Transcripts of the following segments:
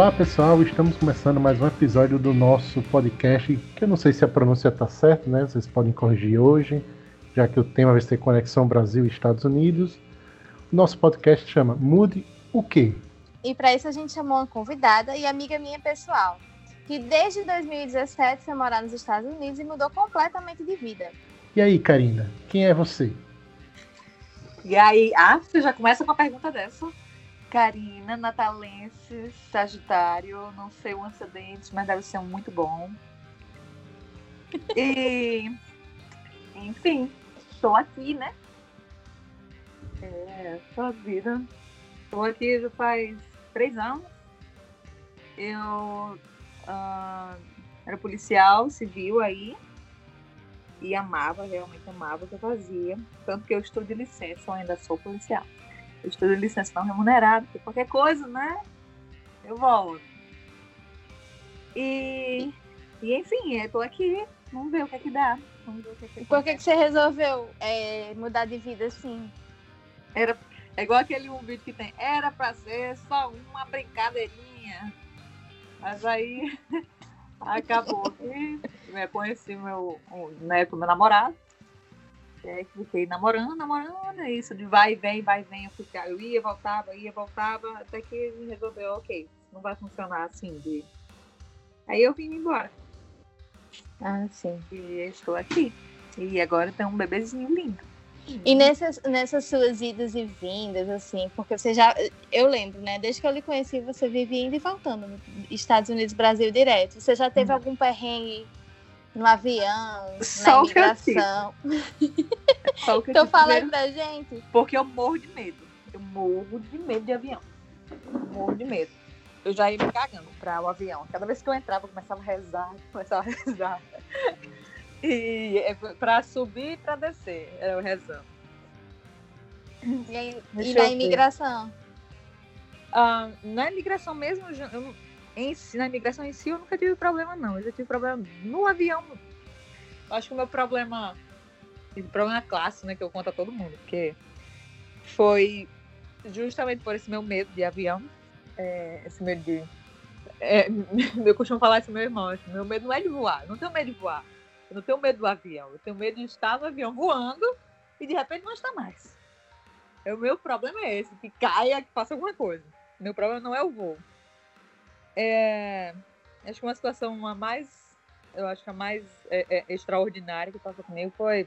Olá pessoal, estamos começando mais um episódio do nosso podcast, que eu não sei se a pronúncia está certa, né? Vocês podem corrigir hoje, já que o tema vai ser Conexão Brasil e Estados Unidos. O nosso podcast chama Mude o quê? E para isso a gente chamou uma convidada e amiga minha pessoal, que desde 2017 foi morar nos Estados Unidos e mudou completamente de vida. E aí, Karina, quem é você? E aí, ah, você já começa com uma pergunta dessa? Karina, natalense, sagitário, não sei o antecedente, mas deve ser muito bom. E, enfim, estou aqui, né? É, sua vida. Estou aqui já faz três anos. Eu uh, era policial civil aí e amava, realmente amava o que eu fazia. Tanto que eu estou de licença, eu ainda sou policial. Eu estou de licença não remunerada, porque qualquer coisa, né? Eu volto. E, e enfim, eu tô aqui. Vamos ver o que é que dá. Vamos ver o que é que Por que, que você resolveu é, mudar de vida assim? Era, é igual aquele um vídeo que tem. Era pra ser só uma brincadeirinha. Mas aí acabou que eu conheci meu, né, meu namorado. É, fiquei namorando, namorando, é isso, de vai e vem, vai e vem, eu, ficava, eu ia, voltava, ia, voltava, até que resolveu, ok, não vai funcionar assim de. Aí eu vim embora. Ah, sim. E estou aqui. E agora tem um bebezinho lindo. E nessas, nessas suas idas e vindas, assim, porque você já. Eu lembro, né? Desde que eu lhe conheci, você vive indo e voltando. Estados Unidos, Brasil direto. Você já teve hum. algum perrengue no avião, Só na imigração. Só o que Tô falando da gente. Porque eu morro de medo. Eu morro de medo de avião. Morro de medo. Eu já ia me cagando para o avião. Cada vez que eu entrava, eu começava a rezar, começava a rezar. E é para subir e para descer, era o rezando. E, e na imigração? Ah, na imigração mesmo, eu, em si, na imigração em si, eu nunca tive problema, não. Eu já tive problema no avião. Eu acho que o meu problema. O problema classe, né? Que eu conto a todo mundo. Porque foi justamente por esse meu medo de avião. É, esse medo de. É, eu costumo falar isso meu irmão. Meu medo não é de voar. Não tenho medo de voar. Eu não tenho medo do avião. Eu tenho medo de estar no avião voando e de repente não estar mais. O meu problema é esse, que caia, que faça alguma coisa. Meu problema não é o voo. É, acho que uma situação a mais, eu acho que a mais é, é, extraordinária que passou comigo foi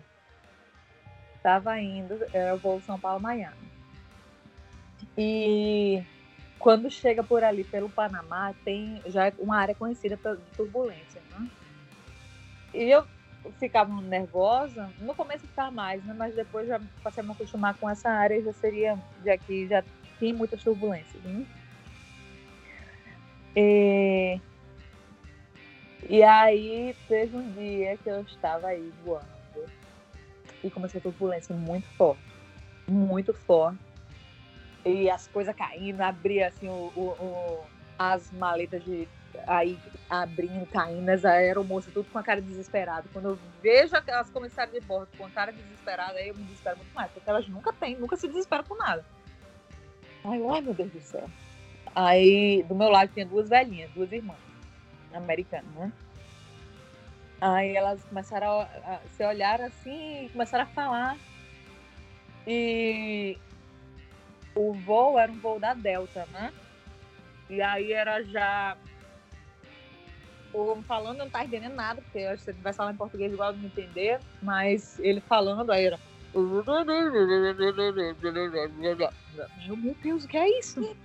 estava indo, era o voo São Paulo Miami. E quando chega por ali pelo Panamá, tem já é uma área conhecida de turbulência, né? E eu ficava nervosa, no começo ficava mais, né? Mas depois já passei a me acostumar com essa área e já seria, já que já tem muitas turbulências, né? E, e aí teve um dia que eu estava aí voando e começou a turbulência muito forte, muito forte. E as coisas caindo, abria assim o, o, o, as maletas de aí abrindo, caindo, as aeromoças, tudo com a cara desesperada. Quando eu vejo as comissárias de bordo com a cara desesperada, aí eu me desespero muito mais, porque elas nunca têm, nunca se desesperam por nada. Ai, ai meu Deus do céu. Aí, do meu lado tinha duas velhinhas, duas irmãs americanas, né? Aí elas começaram a, a se olhar assim e começaram a falar. E o voo era um voo da Delta, né? E aí era já. O falando, eu não tá entendendo nada, porque se ele vai falar em português igual não entender, mas ele falando, aí era. Meu Deus, o que é isso?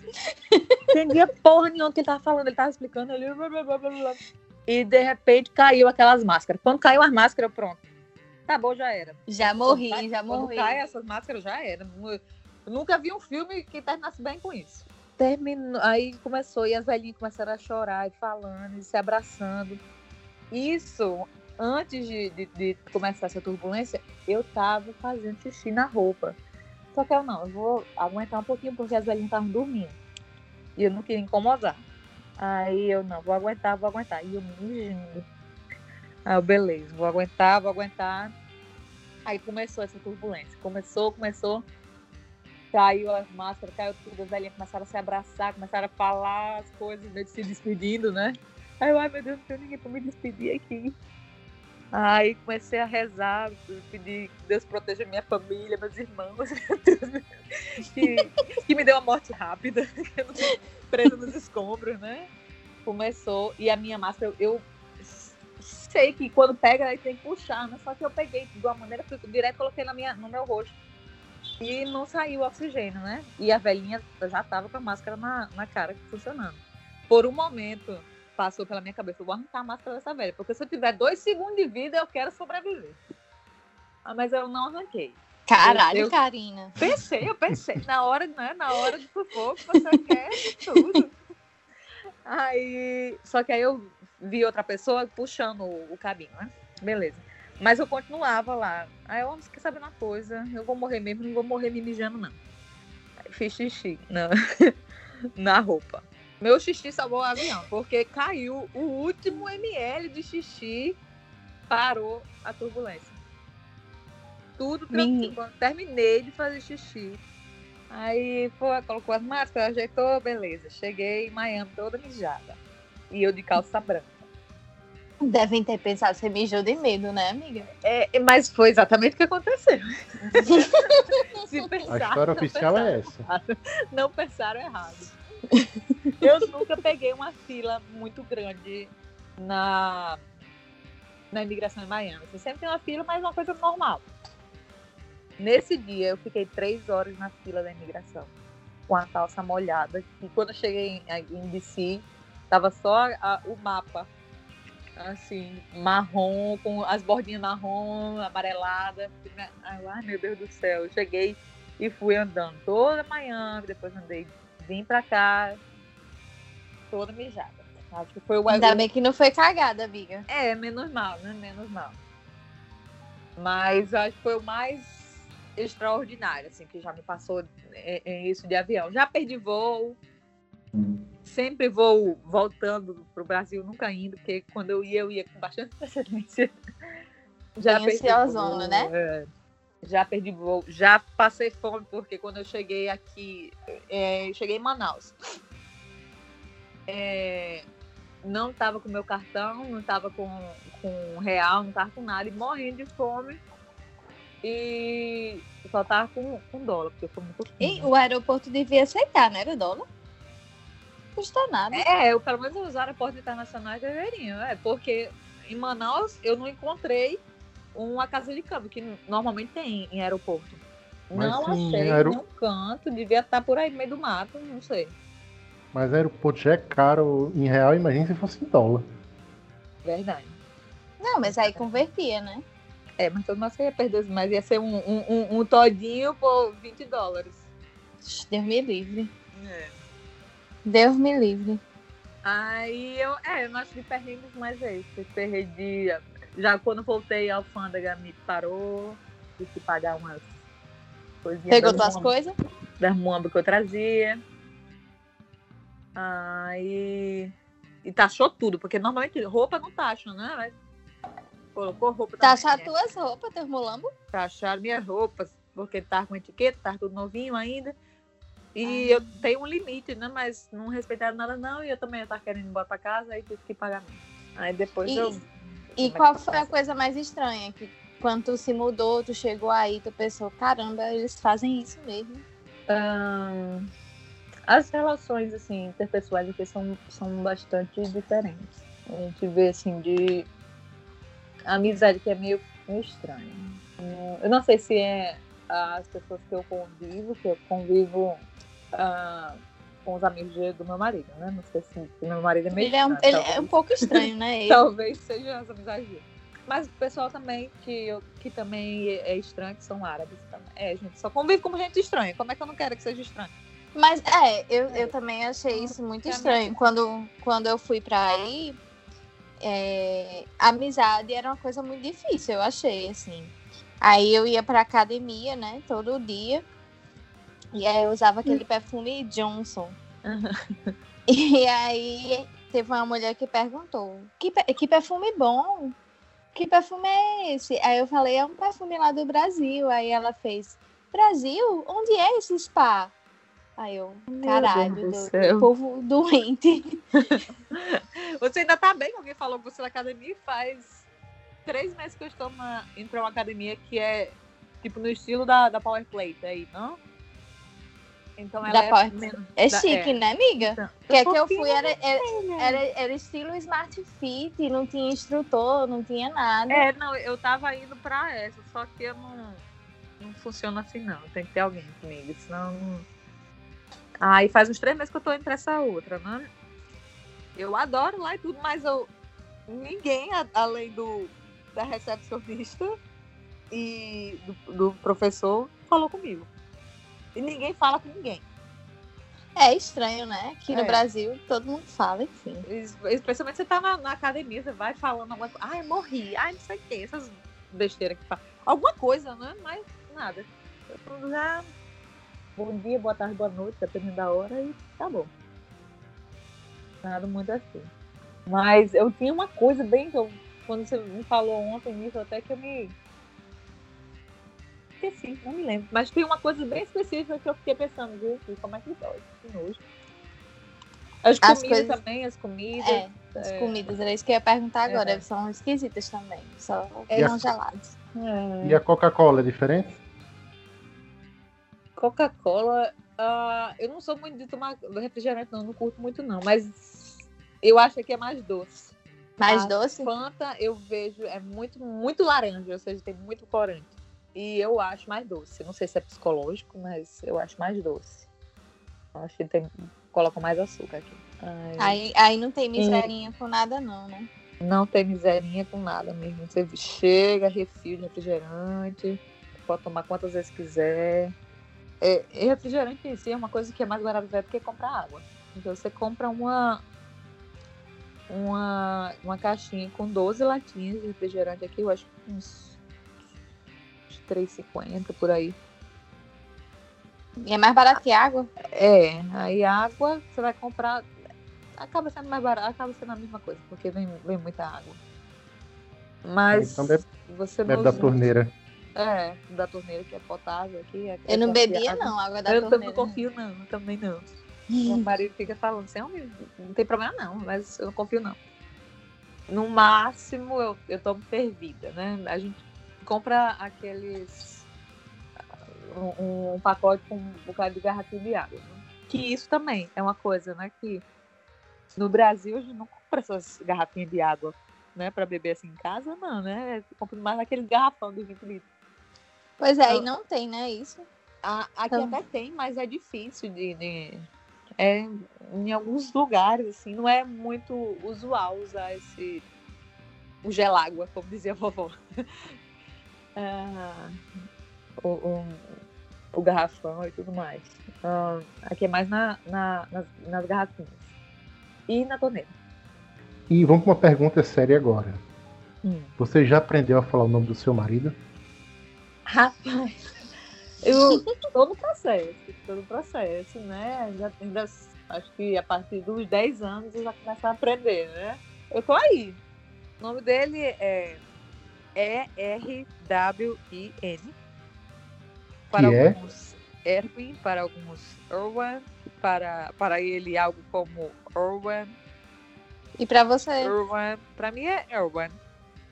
Entendia porra nenhuma que ele tava falando, ele tava explicando ali. E de repente caiu aquelas máscaras. Quando caiu as máscaras, pronto. Tá bom, já era. Já morri, quando, já morri. Quando cai essas máscaras, já era. Eu nunca vi um filme que terminasse bem com isso. Terminou, aí começou, e as velhinhas começaram a chorar e falando, e se abraçando. Isso antes de, de, de, começar essa turbulência, eu tava fazendo xixi na roupa. Só que eu não, eu vou aguentar um pouquinho porque as velhinhas estavam dormindo. E eu não queria incomodar. Aí eu não, vou aguentar, vou aguentar. E eu me mijindo. Aí eu, beleza, vou aguentar, vou aguentar. Aí começou essa turbulência. Começou, começou. caiu as máscaras, caiu tudo, as velhinhas começaram a se abraçar, começaram a falar as coisas, de se despedindo, né? Aí eu, ai meu Deus, não tem ninguém pra me despedir aqui. Aí comecei a rezar, pedir que Deus proteja minha família, meus irmãos, que, que me deu uma morte rápida, presa nos escombros, né? Começou, e a minha máscara, eu sei que quando pega, aí tem que puxar, né? Só que eu peguei de uma maneira, fui direto coloquei na minha, no meu rosto. E não saiu o oxigênio, né? E a velhinha já tava com a máscara na, na cara funcionando. Por um momento, passou pela minha cabeça, eu vou arrancar a máscara dessa velha, porque se eu tiver dois segundos de vida, eu quero sobreviver. Ah, mas eu não arranquei. Caralho, eu, Karina. Pensei, eu pensei. Na hora, né? Na hora do sufoco, você quer tudo. Aí, só que aí eu vi outra pessoa puxando o, o cabinho, né? Beleza. Mas eu continuava lá. Aí eu, quer saber uma coisa? Eu vou morrer mesmo, não vou morrer me mijando, não. Aí fiz xixi na, na roupa. Meu xixi salvou o avião, porque caiu o último ml de xixi, parou a turbulência. Tudo tranquilo. Quando terminei de fazer xixi, aí foi, colocou as máscaras, ajeitou, beleza. Cheguei em Miami toda mijada. E eu de calça branca. Devem ter pensado que você mijou de medo, né, amiga? É, mas foi exatamente o que aconteceu. Se pensar, a história oficial é essa. Errado. Não pensaram errado. Eu nunca peguei uma fila muito grande na, na imigração em Miami. Você sempre tem uma fila, mas é uma coisa normal. Nesse dia, eu fiquei três horas na fila da imigração, com a calça molhada. E quando eu cheguei em, em DC, tava só a, o mapa, assim, marrom, com as bordinhas marrom, amarelada. Ai, meu Deus do céu. Eu cheguei e fui andando toda manhã, depois andei vim pra cá toda mijada. Acho que foi o Ainda bem que não foi cagada, amiga. É, menos mal, né? Menos mal. Mas acho que foi o mais extraordinário, assim, que já me passou é, é isso de avião. Já perdi voo. Sempre vou voltando pro Brasil, nunca indo, porque quando eu ia, eu ia com bastante antecedência. Já Bem perdi voo, né? É já perdi voo, já passei fome, porque quando eu cheguei aqui, é, cheguei em Manaus, é, não estava com meu cartão, não estava com, com real, não estava com nada, e morrendo de fome. E só tava com, com dólar, porque foi muito E o aeroporto devia aceitar, né? Era dólar? Não custa nada. É, eu, pelo menos os aeroportos internacionais deveriam, é, porque em Manaus eu não encontrei uma casa de câmbio, que normalmente tem em aeroporto. Mas não sim, achei aer... nenhum canto, devia estar por aí no meio do mato, não sei. Mas aeroporto já é caro em real, imagina se fosse em dólar. Verdade. Não, mas aí convertia, né? É, mas todo mundo ia perder, mas ia ser um, um, um, um todinho por 20 dólares. Deus me livre. É. Deus me livre. Aí eu, é, eu não acho de perrengues, mas é isso. Perdi já quando voltei, a alfândega me parou, tive que pagar umas coisinhas. Pegou tuas coisas? Das muambas que eu trazia. Aí. E taxou tudo, porque normalmente roupa não taxa, né? Mas colocou roupa Taxar tuas roupas, teus mulambos? Taxaram minhas roupas, porque tá com etiqueta, tá tudo novinho ainda. E ah. eu tenho um limite, né? Mas não respeitaram nada, não. E eu também estava querendo ir embora pra casa, aí tive que pagar mesmo. Aí depois e, eu e é qual foi a coisa mais estranha? Que quando tu se mudou, tu chegou aí, tu pensou, caramba, eles fazem isso mesmo. as relações assim, interpessoais aqui são, são bastante diferentes. A gente vê assim de amizade que é meio, meio estranha. Eu não sei se é as pessoas que eu convivo, que eu convivo uh, com os amigos do meu marido, né? Não sei se o meu marido é meio. Ele, é um, ele é um pouco estranho, né? talvez seja as amizades dele. Mas o pessoal também, que, eu, que também é estranho, que são árabes também. É, gente só convive como gente estranha. Como é que eu não quero que seja estranho? Mas é, eu, eu também achei isso muito estranho. Quando, quando eu fui pra aí, é, amizade era uma coisa muito difícil, eu achei, assim. Aí eu ia pra academia, né, todo dia. E aí eu usava aquele perfume Johnson. Uhum. E aí teve uma mulher que perguntou: que, que perfume bom? Que perfume é esse? Aí eu falei: é um perfume lá do Brasil. Aí ela fez: Brasil? Onde é esse spa? Aí eu, caralho, do do, povo doente. Você ainda tá bem que alguém falou com você na academia e faz três meses que eu estou na, indo pra uma academia que é tipo no estilo da, da Power Plate aí, não? Então ela Da é. Menos- É da- chique, né, amiga? Então, Que é que eu fui, era, era, era, era estilo Smart Fit, não tinha instrutor, não tinha nada. É, não, eu tava indo pra essa, só que eu não. Não funciona assim, não. Tem que ter alguém comigo, senão. Não... Aí faz uns três meses que eu tô indo pra essa outra, né? Eu adoro lá e tudo, mas eu. Ninguém, a- além do da recepcionista e do, do professor, falou comigo. E ninguém fala com ninguém. É estranho, né? Aqui no É. Brasil todo mundo fala, enfim. Es- Especialmente você tá na, na academia, você vai falando alguma coisa. Ai, morri. Ai, não sei o que. Essas besteiras que fala. Alguma coisa, né? Mas nada. Eu já. Bom dia, boa tarde, boa noite, dependendo da hora, e tá bom. Nada muito assim. Mas eu tinha uma coisa bem que eu. Quando você me falou ontem nisso, até que eu me. Esqueci, não me lembro. Mas tem uma coisa bem específica que eu fiquei pensando, gente, como é que dói? Que nojo. As As comidas coisas- também, as comidas. É, as É. comidas, era isso que eu ia perguntar agora. É. São esquisitas também, só É. congelados. É. E a Coca-Cola é diferente? Coca-Cola, ah, eu não sou muito de tomar refrigerante, não, não curto muito, não. Mas eu acho que é mais doce. Mais A doce? Fanta, eu vejo, é muito, muito laranja, ou seja, tem muito corante. E eu acho mais doce. Não sei se é psicológico, mas eu acho mais doce. Eu Acho que tem, colocam mais açúcar aqui. Ai, Aí, aí não tem miserinha com nada, não, né? Não tem miserinha com nada mesmo. Você chega, refil de refrigerante, pode tomar quantas vezes quiser. É, e refrigerante em si é uma coisa que é mais barata até do que comprar água. Então você compra uma, uma, uma caixinha com 12 latinhas de refrigerante aqui, eu acho que uns 3,50 por aí. E é mais barato que água? É, aí água você vai comprar. Acaba sendo mais barato, acaba sendo a mesma coisa, porque vem, vem muita água. Mas Então bebe- você Bebe da usa- torneira. É, da torneira que é potável aqui. É, Eu não é bebia, confiável. não, água da Eu torneira. não confio, não, também não. Meu marido fica falando assim, "Homem, não tem problema não, mas eu não confio não. No máximo eu, eu tomo fervida, né? A gente compra aqueles. Um, um pacote com um bocado de garrafinha de água. né? Que isso também é uma coisa, né? Que no Brasil a gente não compra essas garrafinhas de água, né? Pra beber assim em casa, não, né? Compra mais aquele garrafão de 20 litros. Pois é, e Eu- não tem, né, isso? A- aqui Então- até tem, mas é difícil de, de- é, em alguns lugares, assim, não é muito usual usar esse o gelágua, como dizia a vovó. Ah, o, o, o garrafão e tudo mais. Ah, aqui é mais na, na- nas, nas garrafinhas. E na torneira. E vamos para uma pergunta séria agora. Hum. Você já aprendeu a falar o nome do seu marido? Rapaz, eu estou no processo, estou no processo, né? Já, ainda, acho que a partir dos 10 anos eu já começo a aprender, né? Eu tô aí. O nome dele é E-R-W-I-N. Para Que é? alguns Erwin, para alguns Erwan, para, para ele algo como Erwan, E pra você? Erwan, para mim é Erwan.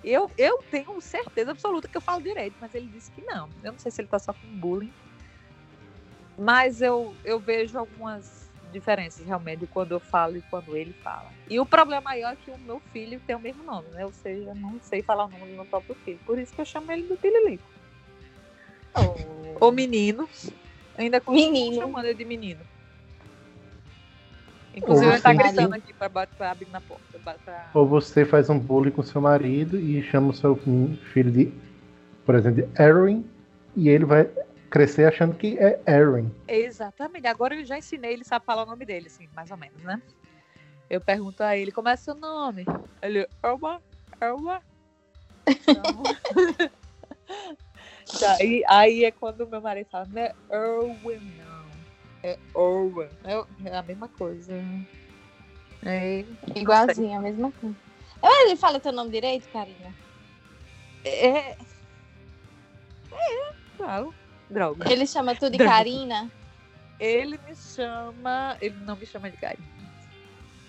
Eu, eu tenho certeza absoluta que eu falo direito, mas ele disse que não. Eu não sei se ele tá só com bullying. Mas eu, eu vejo algumas diferenças realmente de quando eu falo e quando ele fala. E o problema maior é que o meu filho tem o mesmo nome, né? Ou seja, eu não sei falar o nome do meu próprio filho. Por isso que eu chamo ele do Tililico. Ou menino. Ainda continuo Menino. chamando ele de menino. Inclusive, Ou ele tá você- gritando aqui pra, bater- pra abrir na porta. pra- Ou você faz um bullying com seu marido e chama o seu filho de, por exemplo, de Erwin, e ele vai crescer achando que é Erwin. Exatamente. Agora eu já ensinei, ele sabe falar o nome dele, assim, mais ou menos, né? Eu pergunto a ele, como é seu nome? Ele, Elma, Elma. Então... Tá, e aí é quando meu marido fala, não é Erwin, não. É Erwin. É, é a mesma coisa. É, Igualzinho, a mesma coisa. Ele fala teu nome direito, Karina? é, é, claro. Droga. Ele chama tu de Karina? Ele me chama. Ele não me chama de Karina.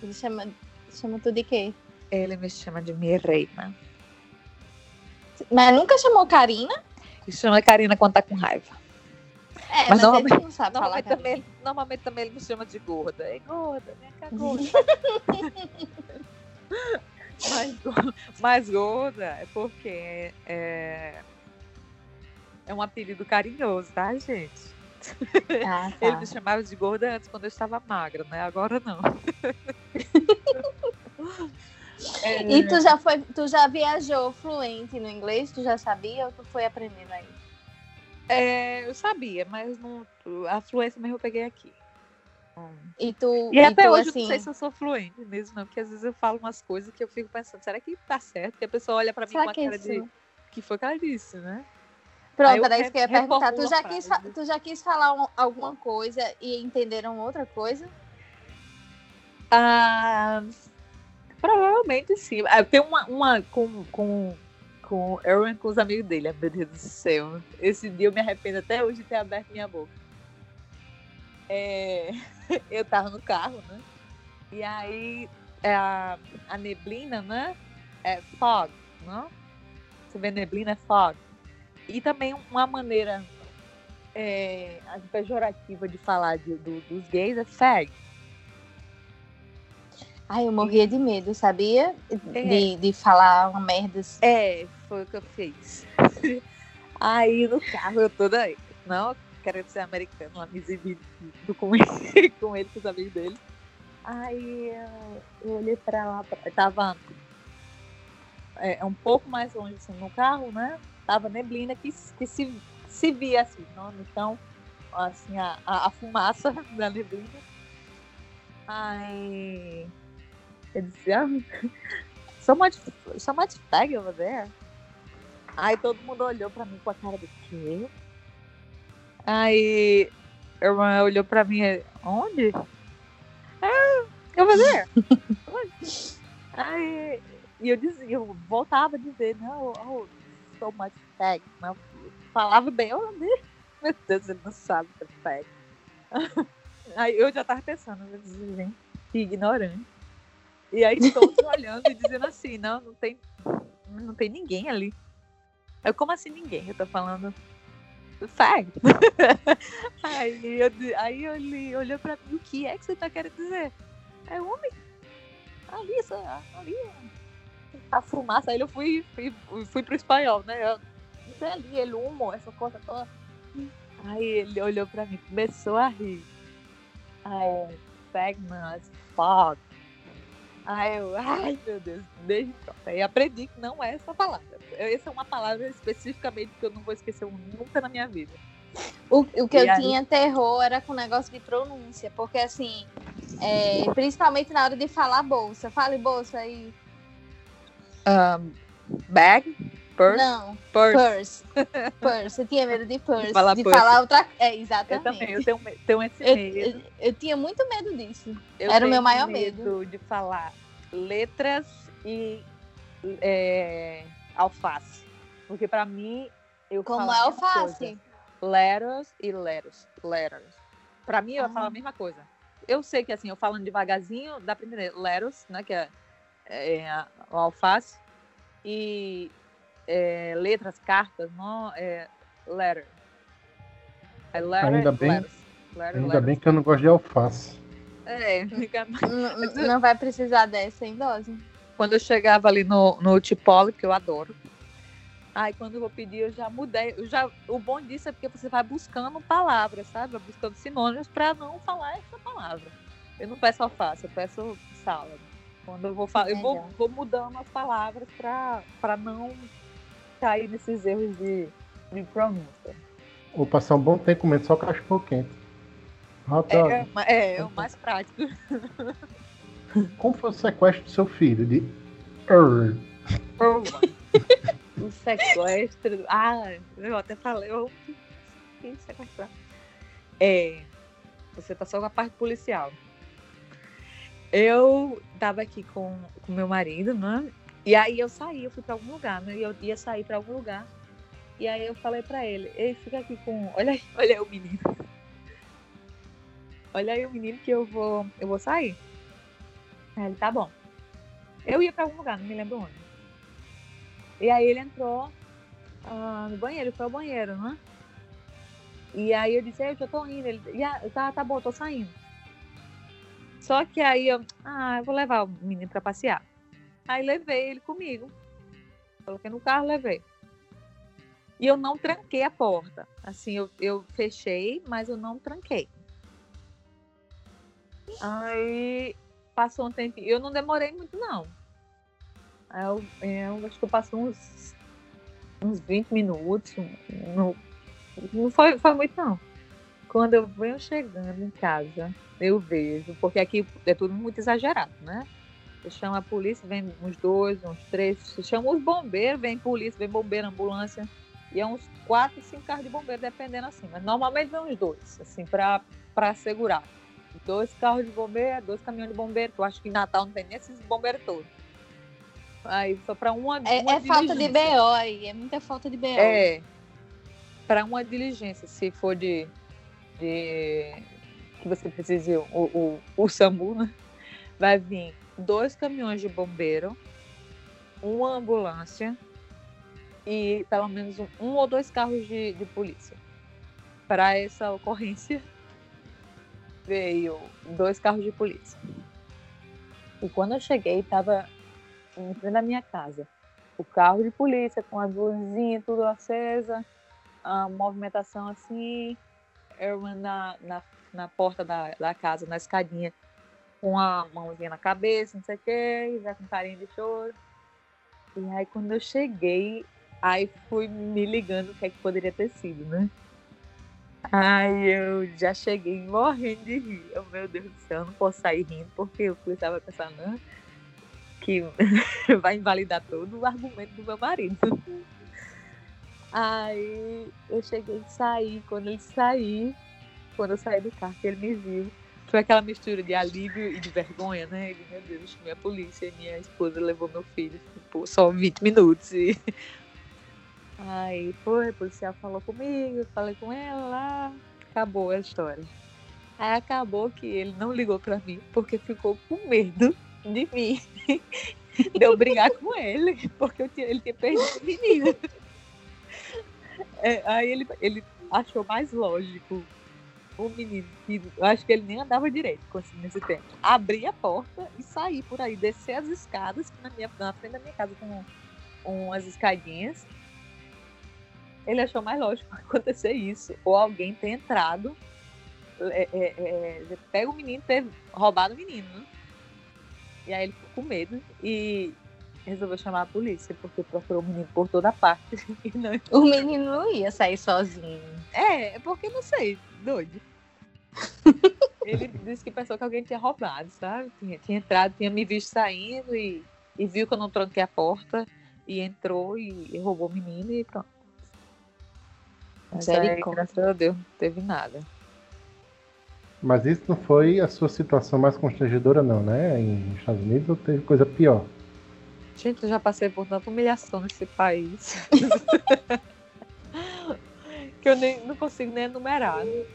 Ele chama, chama tu de quê? Ele me chama de minha reina. Mas nunca chamou Karina? E chama Karina quando tá com raiva. É, Mas mas, normalmente- ele não sabe falar Normalmente Karina. também, normalmente também ele me chama de gorda. Ei, gorda, vem cá, gorda. mais, go- mais gorda é porque é, é um apelido carinhoso, tá, gente? Ah, tá. Ele me chamava de gorda antes quando eu estava magra, né? Agora não. É, E tu já foi, tu já viajou fluente no inglês? Tu já sabia ou tu foi aprendendo aí? é, eu sabia, mas não, a fluência mesmo eu peguei aqui. E tu, E até tu, hoje eu assim, não sei se eu sou fluente mesmo, não, porque às vezes eu falo umas coisas que eu fico pensando, será que tá certo? Que a pessoa olha pra mim será com a que cara isso... de. que foi que ela disse, né? Pronto, era isso que eu ia perguntar. Tu já, quis, tu já quis falar um- alguma coisa e entenderam outra coisa? Ah, provavelmente sim. Ah, Tem uma, uma com, com, com o Aaron com os amigos dele, meu Deus do céu. Esse dia eu me arrependo até hoje de ter aberto minha boca. É, eu tava no carro, né? E aí é a, a neblina, né? É fog, não? Você vê neblina, é fog. E também uma maneira é, pejorativa de falar de- do- dos gays é fag. Ai, eu morria de medo, sabia? É. De, de falar uma merda assim. É, foi o que eu fiz. Aí no carro eu toda. Não, querendo ser americano, lá me exibindo com ele, com ele, com os amigos dele. Aí eu, eu olhei pra lá, pra, tava é, um pouco mais longe assim, no carro, né? Tava neblina que, que se, se via assim, não? então, assim, a, a, fumaça da neblina. Aí eu disse, ah, so much, so much fag over there. Aí todo mundo olhou pra mim com a cara de quê? Aí a irmã olhou pra mim, onde? Ah, there. Onde? Aí e eu dizia, eu voltava a dizer, não, oh, so much fag. Não, falava bem, oh, meu Deus, ele não sabe que é. Aí eu já tava pensando, eu gente, que ignorante. E aí todos olhando e dizendo assim, não, não tem, não tem ninguém ali. Eu, como assim ninguém? Eu tô falando fag. aí, eu, aí ele olhou pra mim, o que é que você tá querendo dizer? É homem? Ali, ali. A fumaça, aí eu fui, fui, fui pro espanhol, né? Eu, isso é ali, ele humo, essa coisa toda. Aí ele olhou pra mim, começou a rir. Aí, não, fog. Aí eu, ai meu Deus, desde pronto. Aí aprendi que não é essa palavra. Essa é uma palavra especificamente que eu não vou esquecer nunca na minha vida. O, o que E eu aí? tinha terror era com o negócio de pronúncia, porque assim, é, principalmente na hora de falar bolsa. Fale bolsa aí. Bag, purse, Não, purse. purse. Purse. Eu tinha medo de purse. falar de purse. falar outra É, Eu exatamente. também, eu tenho, tenho esse Eu, medo. eu- eu tinha muito medo disso. Eu era o meu maior medo. de falar letras e é, alface. Porque pra mim, eu Como é alface? Letters e letters. Letters. Pra mim, eu Ah. falo a mesma coisa. Eu sei que assim, eu falando devagarzinho, dá pra entender. Letters, né? Que é, é o alface. E é, letras, cartas, não é letter. É letter, Ainda bem- letters. Letter, Ainda letters. bem que eu não gosto de alface. É, fica N- n- não vai precisar dessa em dose. quando eu chegava ali no, no Tipole, que eu adoro. Aí quando eu vou pedir, eu já mudei. Eu já, o bom disso é porque você vai buscando palavras, sabe? Vai buscando sinônimos para não falar essa palavra. Eu não peço alface, eu peço salad. Quando eu vou falar, eu vou, vou mudando as palavras para não cair nesses erros de, de pronúncia. Vou passar um bom tempo comendo só cachorro quente. Dog. É, é, é o mais prático. Como foi o sequestro do seu filho? De o sequestro. Ah, eu até falei. Eu quis sequestrar. É, você tá só com a parte policial. Eu tava aqui com o meu marido, né? E aí eu saí, eu fui pra algum lugar, né? E eu ia sair pra algum lugar. E aí eu falei pra ele, ei, fica aqui com. Olha aí, olha aí o menino. Olha aí o menino que eu vou. Eu vou sair. Aí ele, tá bom. Eu ia pra algum lugar, não me lembro onde. E aí ele entrou ah, no banheiro, foi ao banheiro, né? E aí eu disse, eu já tô indo. Ele, ah, tá, tá bom, tô saindo. Só que aí eu, ah, eu vou levar o menino pra passear. Aí levei ele comigo. Coloquei no carro, levei. E eu não tranquei a porta. Assim, eu, eu fechei, mas eu não tranquei. Aí passou um tempo. Eu não demorei muito, não. Eu, eu acho que eu passei uns, uns 20 minutos. Não, não foi, foi muito, não. Quando eu venho chegando em casa, eu vejo, porque aqui é tudo muito exagerado, né? Você chama a polícia, vem uns dois, uns três. Você chama os bombeiros, vem polícia, vem bombeiro, ambulância. E é uns quatro, cinco carros de bombeiro, dependendo assim. Mas normalmente vem uns dois, assim, para segurar. Dois carros de bombeiro, dois caminhões de bombeiro. Eu acho que em Natal não tem nem esses bombeiros todos. Aí só para uma. É, uma é falta de BO aí, é muita falta de BO. É. Para uma diligência, se for de, de que você precise o, o, o SAMU, né? Vai vir dois caminhões de bombeiro, uma ambulância e pelo menos um, um ou dois carros de, de polícia. Para essa ocorrência veio dois carros de polícia. E quando eu cheguei, estava frente da minha casa. O carro de polícia com as luzinhas tudo acesa, a movimentação assim, eu na, na, na porta da, da casa, na escadinha, com a mãozinha na cabeça, não sei o quê, já com carinho de choro. E aí quando eu cheguei, aí fui me ligando o que é que poderia ter sido, né? Aí eu já cheguei morrendo de rir. Eu, meu Deus do céu, eu não posso sair rindo, porque eu estava pensando né, que vai invalidar todo o argumento do meu marido. Aí eu cheguei a sair, quando ele saiu, quando eu saí do carro, ele me viu, foi aquela mistura de alívio e de vergonha, né? Ele, meu Deus, chamei a polícia e minha esposa levou meu filho por só 20 minutos. E... Aí foi, o policial falou comigo, falei com ela acabou a história. Aí acabou que ele não ligou para mim porque ficou com medo de mim, de eu brigar com ele, porque tinha, ele tinha perdido o menino. É, aí ele, ele achou mais lógico o menino, que eu acho que ele nem andava direito nesse tempo, abrir a porta e sair por aí, descer as escadas, na, minha, na frente da minha casa com umas escadinhas. Ele achou mais lógico acontecer isso, ou alguém ter entrado, é, é, é, pega o menino ter roubado o menino, né? E aí ele ficou com medo e resolveu chamar a polícia, porque procurou o menino por toda parte. Não... O menino não ia sair sozinho. É, é porque não sei, doido. Ele disse que pensou que alguém tinha roubado, sabe? Tinha, tinha entrado, tinha me visto saindo e, e viu que eu não tranquei a porta e entrou e, e roubou o menino e pronto. Mas aí, graças a Deus, não teve nada. Mas isso não foi a sua situação mais constrangedora, não, né? Em Estados Unidos ou teve coisa pior? Gente, eu já passei por tanta humilhação nesse país. que eu nem, não consigo nem enumerar. Né?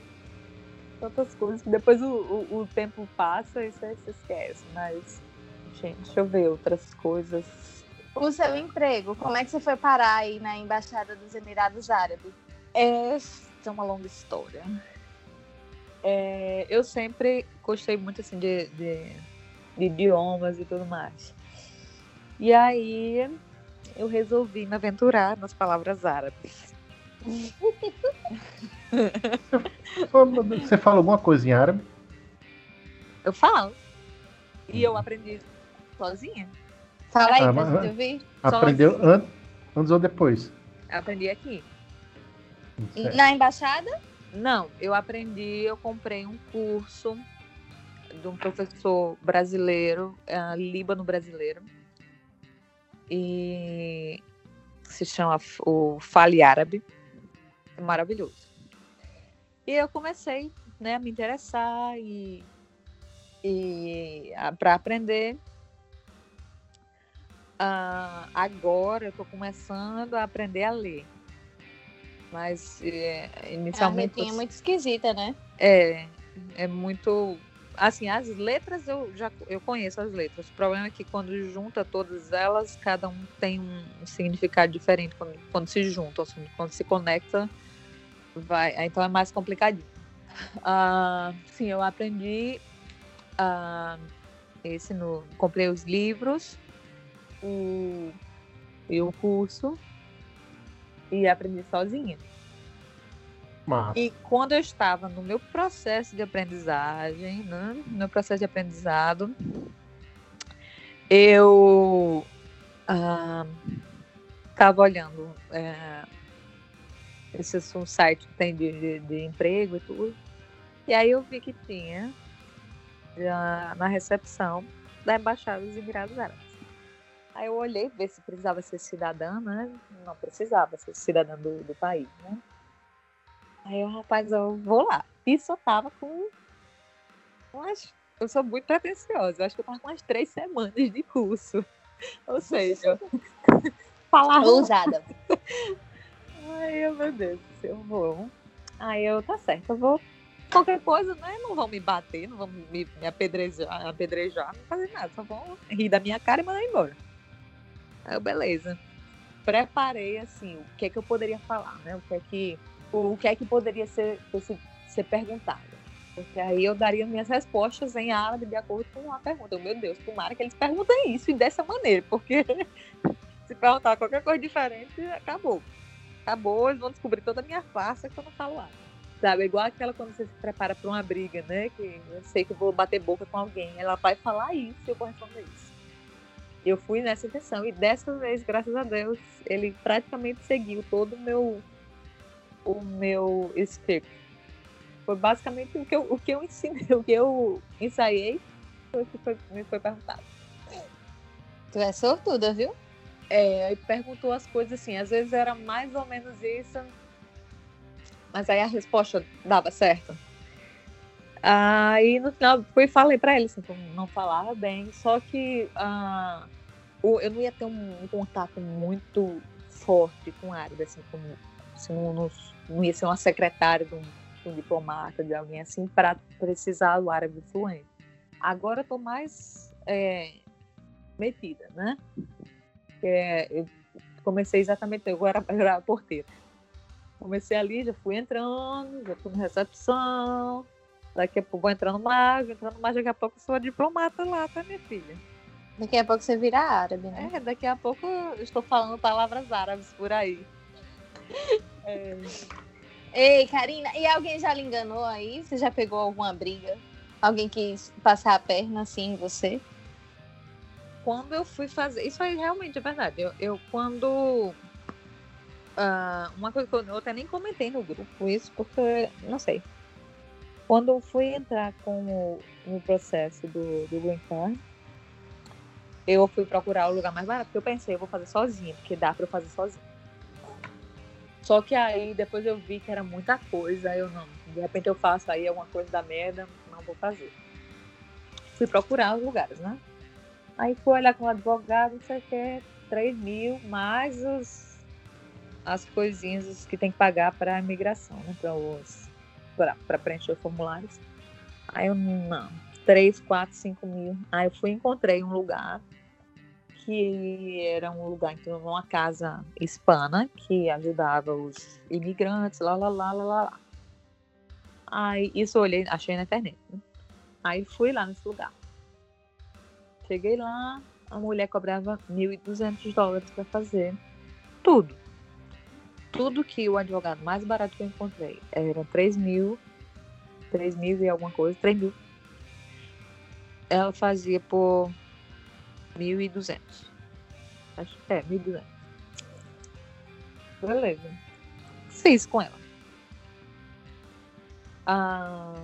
Tantas coisas que depois o, o, o tempo passa e você se esquece. Mas, gente, deixa eu ver outras coisas. O seu emprego, como é que você foi parar aí na Embaixada dos Emirados Árabes? Essa é uma longa história. É, eu sempre gostei muito assim de, de, de idiomas e tudo mais. E aí eu resolvi me aventurar nas palavras árabes. Você fala alguma coisa em árabe? Eu falo. E eu aprendi sozinha. Fala aí, ah, pra gente ouvir. Aprendeu an antes ou depois? Aprendi aqui. Certo. Na embaixada? Não, eu aprendi, eu comprei um curso de um professor brasileiro, uh, líbano brasileiro, e se chama o Fale Árabe. É maravilhoso. E eu comecei né, a me interessar e, e para aprender. Uh, agora eu estou começando a aprender a ler. Mas é, É uma inicialmente. letrinha muito esquisita, né? É, é muito. Assim, as letras eu já eu conheço as letras. O problema é que quando junta todas elas, cada um tem um significado diferente quando, quando se juntam, assim, quando se conecta, vai. Então é mais complicadinho. Ah, sim, eu aprendi ah, esse no. Comprei os livros o, e o curso e aprendi sozinha. Massa. E quando eu estava no meu processo de aprendizagem, né, no meu processo de aprendizado, eu estava olhando é, esse é um site que tem de, de, de emprego e tudo. E aí eu vi que tinha já na recepção da Embaixada dos Emirados Árabes. Aí eu olhei ver se precisava ser cidadã, né? Não precisava ser cidadã do, do país, né? Aí eu, rapaz, eu vou lá. Isso eu tava com. Umas, eu sou muito pretensiosa. Eu acho que eu tava com umas três semanas de curso. Ou seja, falar. Ousada. Ai, meu Deus, eu vou. Aí eu, tá certo, eu vou. Qualquer coisa, né? Não vão me bater, não vão me, me apedrejar, apedrejar, não fazer nada. Só vão rir da minha cara e mandar embora. Aí eu, beleza. Preparei, assim, o que é que eu poderia falar, né? O que é que o que é que poderia ser, ser, ser perguntado. Porque aí eu daria minhas respostas em árabe de acordo com a pergunta. Eu, meu Deus, tomara que eles perguntem isso e dessa maneira, porque se perguntar qualquer coisa diferente, acabou. Acabou, eles vão descobrir toda a minha farsa que eu não falo árabe. Sabe, igual aquela quando você se prepara para uma briga, né? Que eu sei que eu vou bater boca com alguém. Ela vai falar isso e eu vou responder isso. Eu fui nessa intenção e dessa vez, graças a Deus, ele praticamente seguiu todo o meu o meu script. Foi basicamente o que eu, o que eu ensinei, o que eu ensaiei foi o que foi, me foi perguntado. Tu é sortuda, viu? É, e perguntou as coisas assim, às vezes era mais ou menos isso, mas aí a resposta dava certo. Aí no final fui falei para ele assim, não falava bem, só que uh, eu não ia ter um, um contato muito forte com árabe, assim, como assim, não, não, ia ser uma secretária de um, de um diplomata, de alguém assim, para precisar do árabe fluente. Agora eu tô mais é, metida, né? É, eu comecei exatamente, eu era, eu era porteira. Comecei ali, já fui entrando, já fui na recepção, daqui a pouco vou entrando mais, entrando mais, daqui a pouco sou a diplomata lá, tá, minha filha? Daqui a pouco você vira árabe, né? É, daqui a pouco eu estou falando palavras árabes por aí. É. Ei, Karina, e alguém já lhe enganou aí? Você já pegou alguma briga? Alguém quis passar a perna assim em você? Quando eu fui fazer. Isso aí realmente é verdade. Eu, eu quando. Uh, uma coisa que eu, eu até nem comentei no grupo isso, porque. Não sei. Quando eu fui entrar com o, no processo do, do Green Card, eu fui procurar o lugar mais barato, porque eu pensei, eu vou fazer sozinha, porque dá pra eu fazer sozinha. Só que aí depois eu vi que era muita coisa, eu não. De repente eu faço aí alguma coisa da merda, não vou fazer. Fui procurar os lugares, né? Aí fui olhar com o advogado, não sei o que, 3 mil, mais os, as coisinhas que tem que pagar para a imigração, né? Para preencher os formulários. Aí eu, não, 3, 4, 5 mil. Aí eu fui encontrei um lugar que era um lugar, então, uma casa hispana que ajudava os imigrantes, lá, lá, lá, lá, lá. Aí, isso eu olhei, achei na internet. Né? Aí fui lá nesse lugar. Cheguei lá, a mulher cobrava 1.200 dólares para fazer tudo. Tudo que o advogado mais barato que eu encontrei era 3 mil, 3 mil e alguma coisa, 3 mil. Ela fazia por 1.200. Acho é, 1.200. Beleza. Fiz com ela. Ah,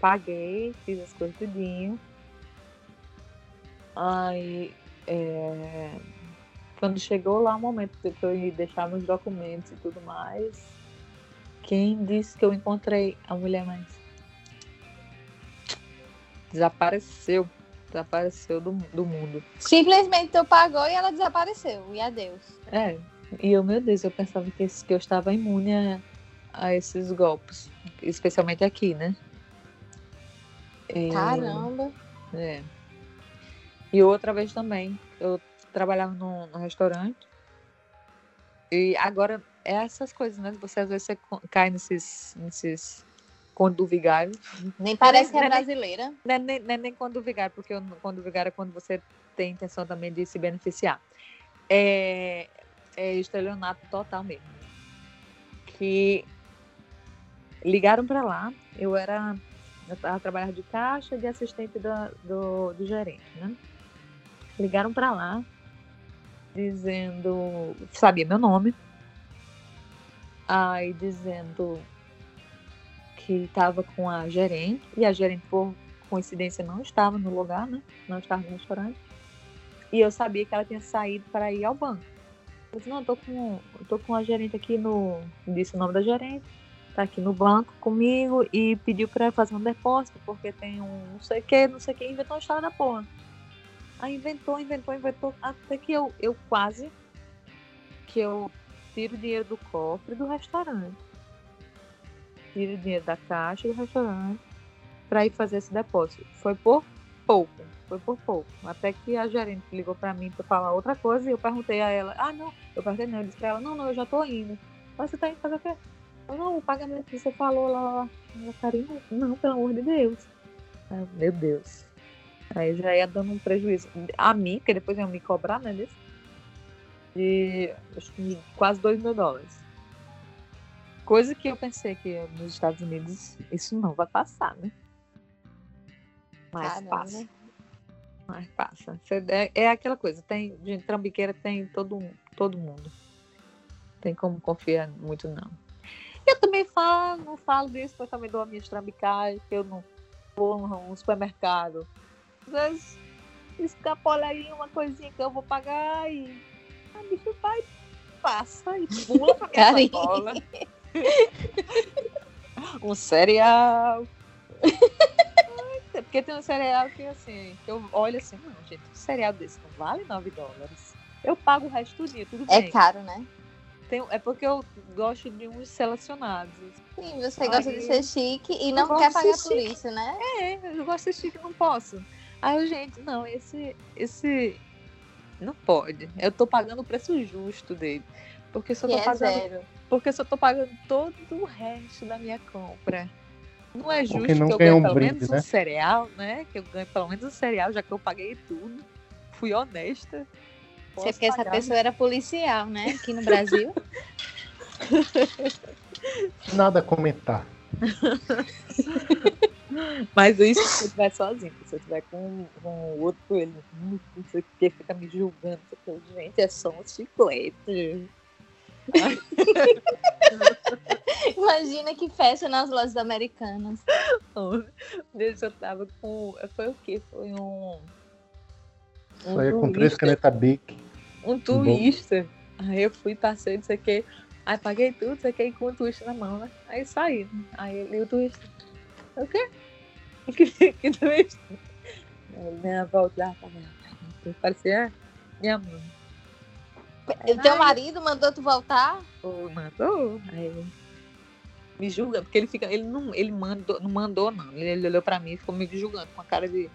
paguei, fiz as coisas tudinho. Aí, é, quando chegou lá o momento de eu deixar meus documentos e tudo mais, quem disse que eu encontrei a mulher mais? Desapareceu desapareceu do, do mundo. Simplesmente tu pagou e ela desapareceu. E adeus. É, E eu, meu Deus, eu pensava que, que eu estava imune a, a esses golpes. Especialmente aqui, né? É, Caramba. É. E outra vez também, eu trabalhava num, num restaurante. E agora, é essas coisas, né? Você às vezes você cai nesses, nesses conto do vigário. Nem parece que é nem- brasileira. Não é nem, é nem conto do vigário, porque o do vigário é quando você tem intenção também de se beneficiar. É, é estelionato total mesmo. Que ligaram para lá, eu era. Eu estava trabalhando de caixa de assistente da- do, do gerente, né? Ligaram para lá, dizendo. Sabia meu nome. Aí dizendo que estava com a gerente, e a gerente, por coincidência, não estava no lugar, né? Não estava no restaurante. E eu sabia que ela tinha saído para ir ao banco. Eu disse, não, eu tô com, tô com a gerente aqui no. Disse o nome da gerente, tá aqui no banco comigo e pediu para fazer um depósito, porque tem um não sei o que, não sei o que, inventou uma história da porra. Aí inventou, inventou, inventou, até que eu, eu quase que eu tiro o dinheiro do cofre do restaurante. Tiro o dinheiro da caixa do restaurante para ir fazer esse depósito. Foi por pouco, foi por pouco. Até que a gerente ligou para mim para falar outra coisa e eu perguntei a ela: Ah, não, eu perguntei não, eu disse para ela: Não, não, eu já tô indo. Mas você tá indo fazer o quê? Eu, não, o pagamento que você falou lá, não, pelo amor de Deus. Eu, Meu Deus. Aí já ia dando um prejuízo a mim, porque depois iam me cobrar, né? Desse, de acho que quase 2 mil dólares. Coisa que eu pensei que nos Estados Unidos isso não vai passar, né? Mas Caramba. passa. Mas passa. É, é aquela coisa, tem gente trambiqueira, tem todo, todo mundo. Tem como confiar muito, não. Eu também falo, não falo disso, porque eu também dou as minhas trambicagens, que eu não vou no supermercado. Às vezes escapola aí uma coisinha que eu vou pagar e a bicho vai, passa e pula pra minha sacola. um cereal. Porque tem um cereal que assim, que eu olho assim, não, gente, um cereal desse não vale 9 dólares. Eu pago o resto do dia, tudo É bem. caro, né? Tem- é porque eu gosto de uns selecionados. Sim, você gosta de Aí- ser chique e não quer pagar ser por isso, né? É, eu gosto de chique, não posso. Aí eu, gente, não, esse, esse não pode. Eu tô pagando o preço justo dele. Porque se eu Que tô é pagando, zero. Porque eu tô pagando todo o resto da minha compra. Não é justo que eu ganhe um pelo brinde, menos né? um cereal, né? Que eu ganhe pelo menos um cereal, já que eu paguei tudo. Fui honesta. Você porque essa pagar. pessoa era policial, né? Aqui no Brasil. Nada a comentar. Mas isso se eu estiver sozinho. Se eu estiver com, com outro, ele "Hum, não sei o que, fica me julgando. Porque, gente, é só um chiclete. Imagina que festa nas lojas americanas. Deixa eu tava com. Foi o quê? Foi um. Só ia com três canetas Bic. Um turista. Aí eu fui, passei, não sei o que. Aí paguei tudo, não sei o que, com o turista na mão, né? Aí saí. Aí ele, o turista. O quê? Que, que turista? Aí ele, minha avó lá, tava. Parecia minha mãe. O teu Ai. marido mandou tu voltar? Ô, mandou. Me julga, porque ele fica. Ele não, ele mandou, não mandou, não. Ele, ele olhou pra mim e ficou me julgando com a cara de.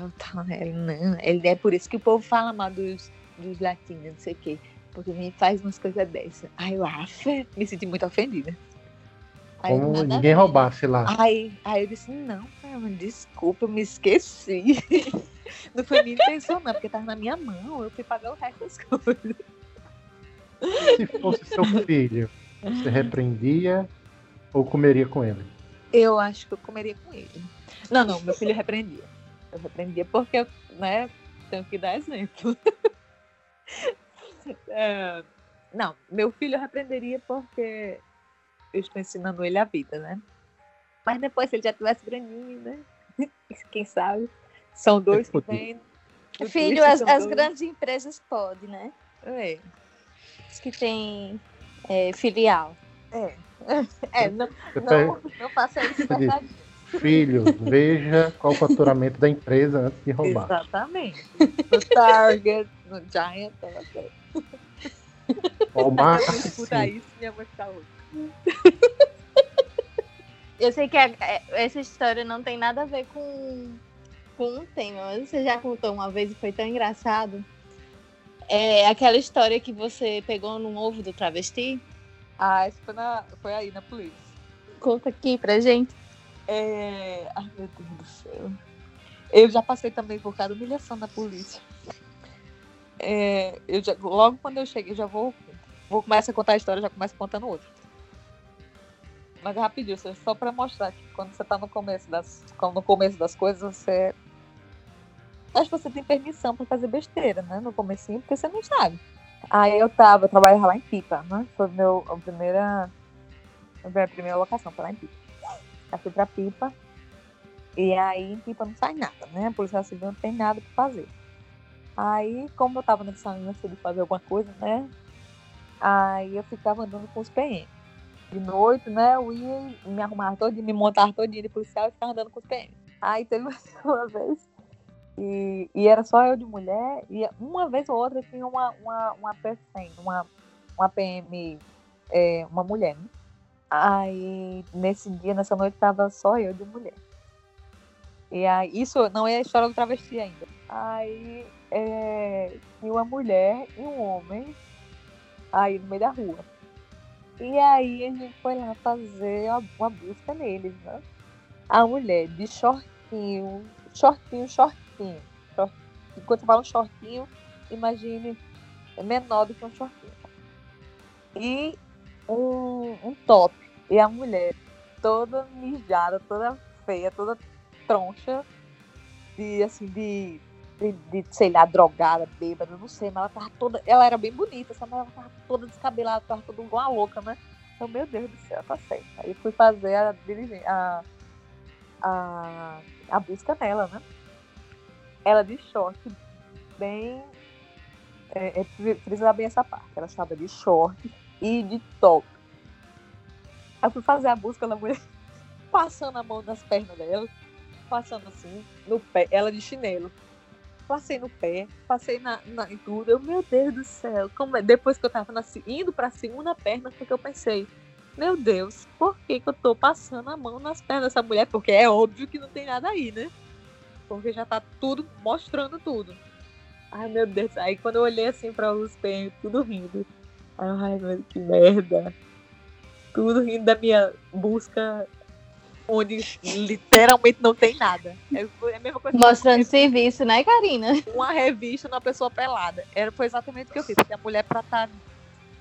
Eu tava, ele, não. Ele, é por isso que o povo fala mal dos, dos latinos, não sei o quê. Porque me faz umas coisas dessas. Aí eu, afe, me senti muito ofendida. Aí, Como ninguém roubasse lá. aí, aí eu disse, não, cara, desculpa, eu me esqueci. Não foi minha intenção, não, porque tava na minha mão, eu fui pagar o resto das coisas. Se fosse seu filho, você repreendia ou comeria com ele? Eu acho que eu comeria com ele. Não, não, meu filho repreendia. Eu repreendia porque eu, né, tenho que dar exemplo. É, não, meu filho eu repreenderia porque eu estou ensinando ele a vida, né? Mas depois, se ele já tivesse grandinho, né? Quem sabe? São dois que vêm. o Filho, as, as dois. grandes empresas podem, né? É, Os que tem é, filial. é. É, não, não, não faça isso. Filho, veja qual o faturamento da empresa antes de roubar. Exatamente. No Target, no Giant, ela Eu escutar sim. isso, minha mãe fica louca. Eu sei que a- é- essa história não tem nada a ver com, com tema, mas você já contou uma vez e foi tão engraçado. É aquela história que você pegou num ovo do travesti. Ah, isso foi, na, foi aí na polícia. Conta aqui pra gente. É... Ai, meu Deus do céu. Eu já passei também por cada humilhação da polícia. É, eu já, logo quando eu cheguei, já vou, vou começar a contar a história, já começo contando outra. Mas rapidinho, só- para mostrar que quando você tá no começo das, no começo das coisas, você que você tem permissão para fazer besteira, né? No comecinho, porque você não sabe. Aí eu tava, eu trabalhava lá em Pipa, né? Foi meu, a primeira, a minha primeira locação, foi lá em Pipa. Eu fui pra Pipa. E aí em Pipa não sai nada, né? A polícia civil não tem nada pra fazer. Aí, como eu tava nessa ânsia de fazer alguma coisa, né? Aí eu ficava andando com os PM. De noite, né? Eu ia me arrumava todinho, me montava todinho de policial e ficava andando com os PM. Aí teve uma vez e, e era só eu de mulher, e uma vez ou outra tinha uma, uma, uma PCM, uma, uma PM, é, uma mulher, né? Aí, nesse dia, nessa noite, tava só eu de mulher. E aí, isso não é a história do travesti ainda. Aí, é, tinha uma mulher e um homem aí no meio da rua. E aí, a gente foi lá fazer uma, uma busca neles, né? A mulher de shortinho, shortinho, shortinho. Short- Quando você fala um shortinho, imagine é menor do que um shortinho. E um, um top. E a mulher toda mijada, toda feia, toda troncha, de assim, de, de, de, sei lá, drogada, bêbada, não sei, mas ela tava toda. Ela era bem bonita, sabe? Mas ela tava toda descabelada, tava toda igual uma louca, né? Então, meu Deus do céu, tá certo. Aí fui fazer a, a, a, a busca nela, né? Ela de short, bem. É, é, bem essa parte. Ela estava de short e de top. Aí fui fazer a busca da mulher, passando a mão nas pernas dela, passando assim, no pé, ela de chinelo. Passei no pé, passei na, na- em tudo. Eu, meu Deus do céu, como é? depois que eu tava na indo pra segunda perna, foi que eu pensei, meu Deus, por que, que eu tô passando a mão nas pernas dessa mulher? Porque é óbvio que não tem nada aí, né? Porque já tá tudo mostrando tudo. Ai, meu Deus. Aí quando eu olhei assim pra os PM, tudo rindo. Ai, meu, que merda. Tudo rindo da minha busca onde literalmente não tem nada. É é a mesma coisa que Mostrando serviço, né, Karina? uma revista numa pessoa pelada. Era, foi exatamente o que eu fiz. Porque a mulher pra tá,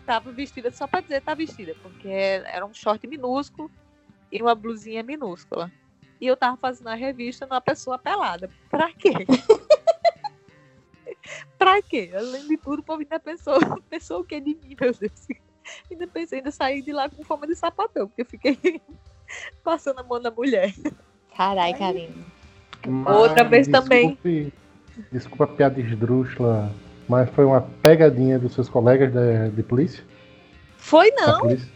tava vestida só pra dizer tá vestida. Porque era um short minúsculo e uma blusinha minúscula. E eu tava fazendo a revista numa pessoa pelada. Pra quê? pra quê? Além de tudo, o povo ainda pensou, pensou o que de mim, meu Deus? Ainda pensei, ainda saí de lá com forma de sapatão, porque eu fiquei passando a mão na mulher. Carai, Karina. Outra vez também. Desculpe, desculpa a piada esdrúxula, mas foi uma pegadinha dos seus colegas de, de polícia? Foi Da não, polícia?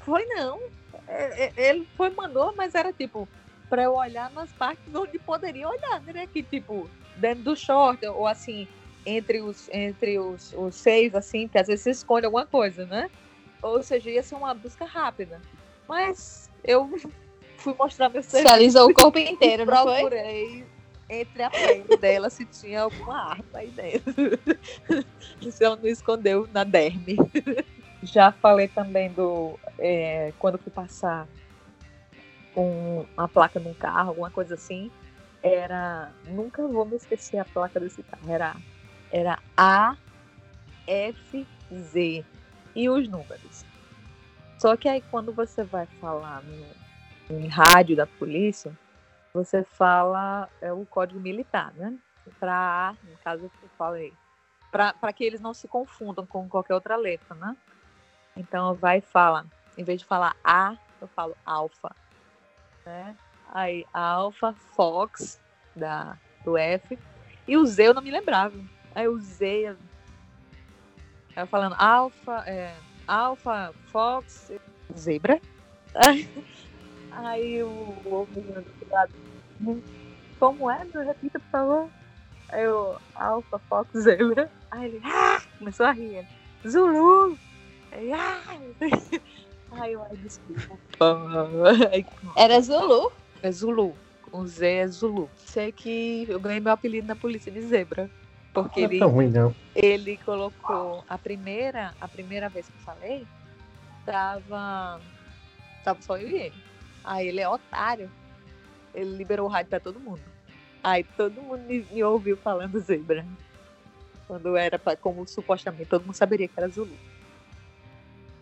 foi não. É, é, Ele foi, mandou, mas era tipo, pra eu olhar nas partes onde poderia olhar, né? Que tipo, dentro do short, ou assim, entre os, entre os, os seios, assim, que às vezes você esconde alguma coisa, né? Ou seja, ia ser uma busca rápida. Mas eu fui mostrar meu Você serviço. alisou o corpo inteiro, não foi? procurei entre a pele dela se tinha alguma arma aí dentro. se ela não escondeu na derme. Já falei também do. é, quando fui passar com uma placa num carro, alguma coisa assim. Era. Nunca vou me esquecer a placa desse carro. Era, era AFZ. E os números. Só que aí quando você vai falar no, em rádio da polícia, você fala é o código militar, né? Para, no caso eu falei, para que eles não se confundam com qualquer outra letra, né? Então vai fala, em vez de falar A, eu falo alfa, né? Aí alfa, Fox da do F e o Z eu não me lembrava. Aí o Z eu falando alfa, é, alfa, Fox, zebra. Aí, o outro lado, como é? Me Repita, por favor. Aí eu, alfa, fox, zebra. Aí ele, ah! começou a rir. Zulu! Aí, ai, ai, eu, ai, desculpa. Era Zulu? é Zulu. Com Z é Zulu. Sei que eu ganhei meu apelido na polícia de zebra. Porque Não é ele, tão ruim, não. ele colocou a primeira, a primeira vez que eu falei, tava, tava só eu e ele. Aí ele é otário. Ele liberou o rádio pra todo mundo. Aí todo mundo me, me ouviu falando zebra. Quando era pra, como supostamente todo mundo saberia que era Zulu.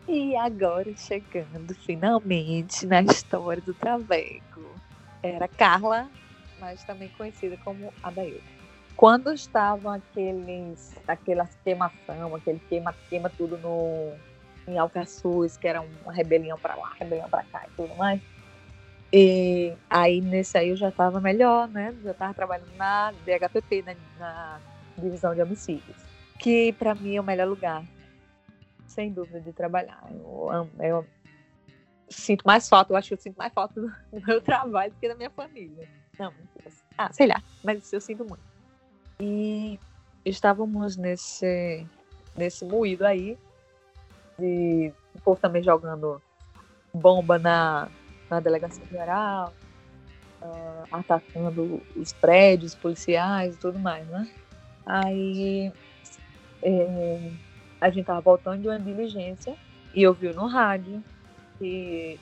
E agora chegando finalmente na história do Traveco. Era Carla, mas também conhecida como Adailton quando estavam aqueles, aquelas queimação, aquele queima, queima tudo no, em Alcaçuz, que era uma rebelião para lá, rebelião para cá e tudo mais. E aí nesse aí eu já estava melhor, né? Já estava trabalhando na DHPP, na, na divisão de homicídios, que para mim é o melhor lugar, sem dúvida, de trabalhar. Eu, amo- eu sinto mais falta, eu acho que eu sinto mais falta do, meu trabalho do que da minha família. Não, ah, sei lá, mas eu sinto muito. E estávamos nesse, nesse moído aí, de o povo também jogando bomba na, na delegacia geral, ah, atacando os prédios policiais e tudo mais, né? Aí eh, a gente tava voltando de uma diligência e ouviu no rádio que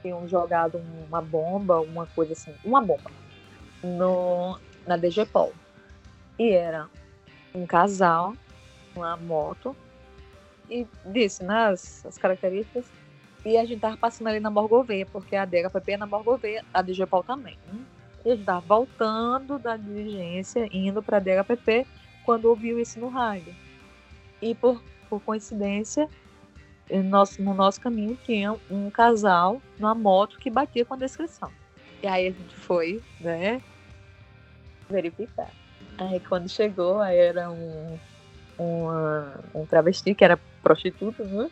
tinham jogado uma bomba, uma coisa assim, uma bomba, no, na DGPOL. E era um casal, uma moto, e disse, né, as, as características. E a gente tava passando ali na Borgoveia, porque a DHPP é na Borgoveia, a DGPOL também. Né? E a gente tava voltando da diligência, indo pra DHPP, quando ouviu isso no rádio. E por, por coincidência, em nosso, no nosso caminho tinha um casal numa moto que batia com a descrição. E aí a gente foi, né, verificar. Aí quando chegou, aí era um, uma- um travesti que era prostituta, né?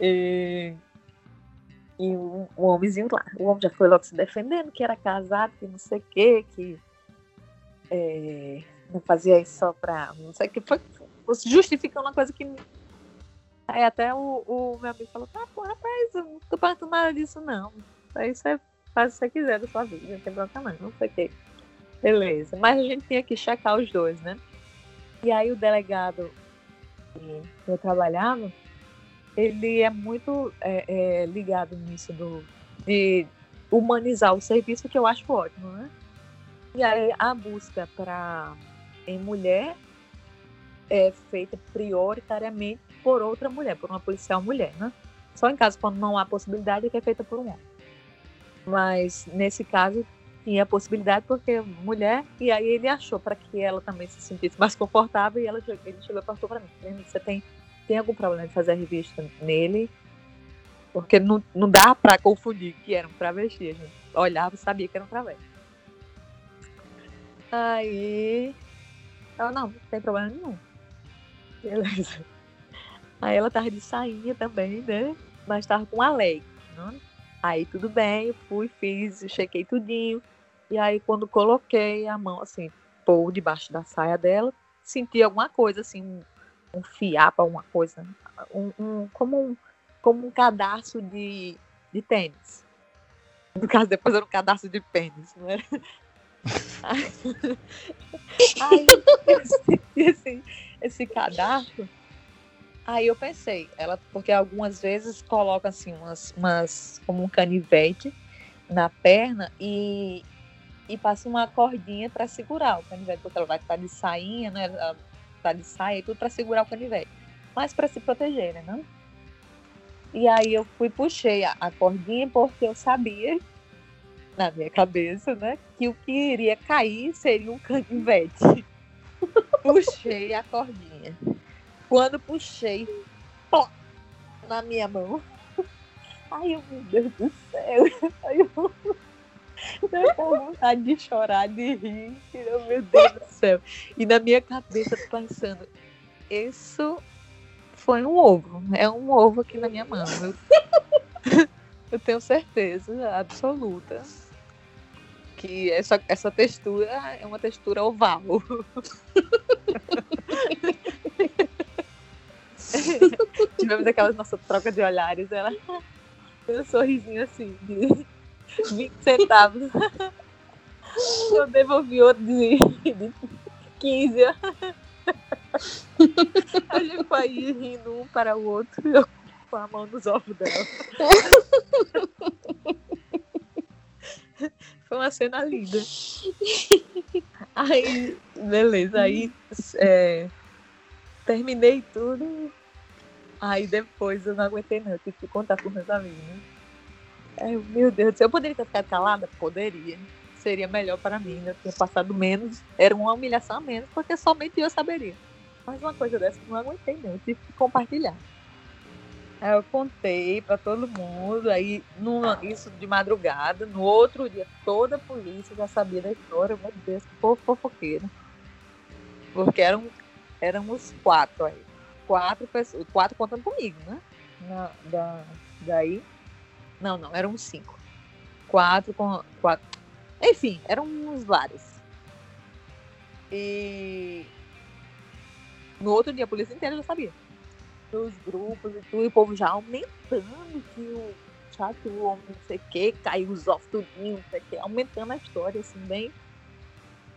E, e um, um homenzinho lá. O homem já foi logo se defendendo, que era casado, que não sei o quê, que é, não fazia isso só pra. não sei o que. Foi justificando uma coisa que. Aí até o, o meu amigo falou, tá, pô, rapaz, eu não tô perguntando nada disso, não. Aí você faz o que você quiser da sua vida, não tem problema não, não sei o quê. Beleza. Mas a gente tinha que checar os dois, né? E aí o delegado que eu trabalhava, ele é muito é, é, ligado nisso do, de humanizar o serviço, que eu acho ótimo, né? E aí a busca para em mulher é feita prioritariamente por outra mulher, por uma policial mulher, né? Só em caso quando não há possibilidade é que é feita por um homem. Mas nesse caso tinha a possibilidade porque mulher, e aí ele achou para que ela também se sentisse mais confortável e ela, ele chegou e perguntou para mim, "Fernanda, você tem, tem algum problema de fazer a revista nele? Porque não, não dá para confundir que era um travesti, a gente olhava e sabia que era um travesti. Aí ela, não, não tem problema nenhum. Beleza. Aí ela tava de sainha também, né? Mas tava com a. Né? Aí tudo bem, eu fui, fiz, chequei tudinho. E aí quando coloquei a mão assim, por debaixo da saia dela, senti alguma coisa assim, um, um fiapo, alguma coisa, um, um- como um como um cadarço de, de tênis. No caso, depois era um cadarço de pênis, não era? Aí senti assim, esse cadarço. Aí eu pensei, ela, porque algumas vezes coloca assim umas, umas como um canivete na perna e, e passa uma cordinha para segurar o canivete, porque ela vai estar de sainha, né? Ela tá de saia e tudo para segurar o canivete. Mas para se proteger, né? Não? E aí eu fui puxei a, a cordinha porque eu sabia na minha cabeça, né, que o que iria cair seria um canivete. puxei a cordinha. Quando puxei, pó, na minha mão. Ai, eu, meu Deus do céu. Ai, eu com vontade de chorar, de rir. Eu, meu Deus do céu. E na minha cabeça pensando, isso foi um ovo. É um ovo aqui na minha mão. Eu, eu tenho certeza absoluta que essa, essa textura é uma textura oval. Tivemos aquela nossa troca de olhares. Ela um sorrisinho assim, de 20 centavos. Eu devolvi outro de, de 15. A gente foi aí rindo um para o outro. Eu com a mão nos ovos dela. Foi uma cena linda. Aí, beleza, aí é, terminei tudo. Aí depois eu não aguentei não, eu tive que contar para meus amigos. Né? Aí, meu Deus céu, eu poderia ter ficado calada? Poderia. Seria melhor para mim, né? eu tinha passado menos, era uma humilhação a menos, porque somente eu saberia. Mas uma coisa dessa eu não aguentei não, eu tive que compartilhar. Aí eu contei para todo mundo, aí isso de madrugada, no outro dia toda a polícia já sabia da história, meu Deus, que povo fofoqueiro. Porque eram, éramos quatro aí. Quatro pessoas, quatro contando comigo, né? Na, da, daí. Não, não, eram cinco. Quatro com. Quatro. Enfim, eram uns vários. E no outro dia a polícia inteira já sabia nos grupos e tudo, e o povo já aumentando que o chato, o homem não sei o que, caiu os ovos tudinho, não sei o que, aumentando a história, assim, bem.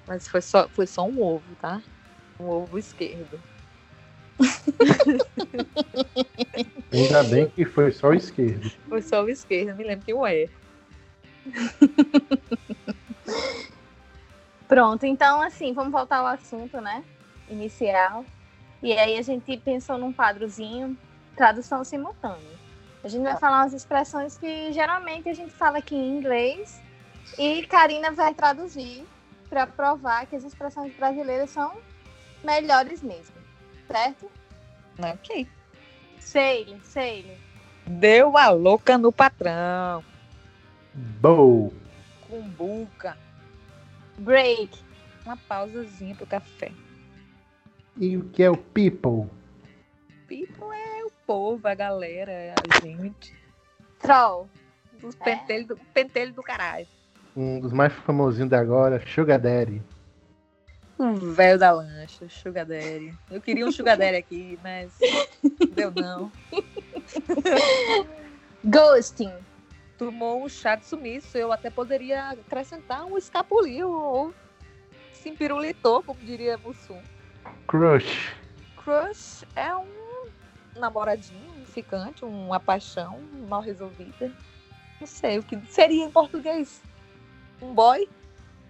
Mas foi só, foi só um ovo, tá? Um ovo esquerdo. Ainda bem que foi só o esquerdo. Foi só o esquerdo, me lembro que o é. Pronto, então assim, vamos voltar ao assunto, né? Inicial. E aí a gente pensou num quadrozinho, tradução simultânea. A gente vai falar umas expressões que geralmente a gente fala aqui em inglês e Karina vai traduzir para provar que as expressões brasileiras são melhores mesmo, certo? Ok. Sei, sei. Deu a louca no patrão. Bow. Cumbuca. Break. Uma pausazinha pro café. E o que é o people? People é o povo, a galera, a gente. Troll. Os pentelhos do, pentelho do caralho. Um dos mais famosinhos de agora, Sugar Daddy. Um velho da lancha, Sugar Daddy. Eu queria um Sugar Daddy aqui, mas deu não. Ghosting. Tomou um chá de sumiço. Eu até poderia acrescentar um escapuliu ou se empirulitou, como diria Mussum. Crush. Crush é um namoradinho, um ficante, uma paixão mal resolvida. Não sei o que seria em português. Um boy?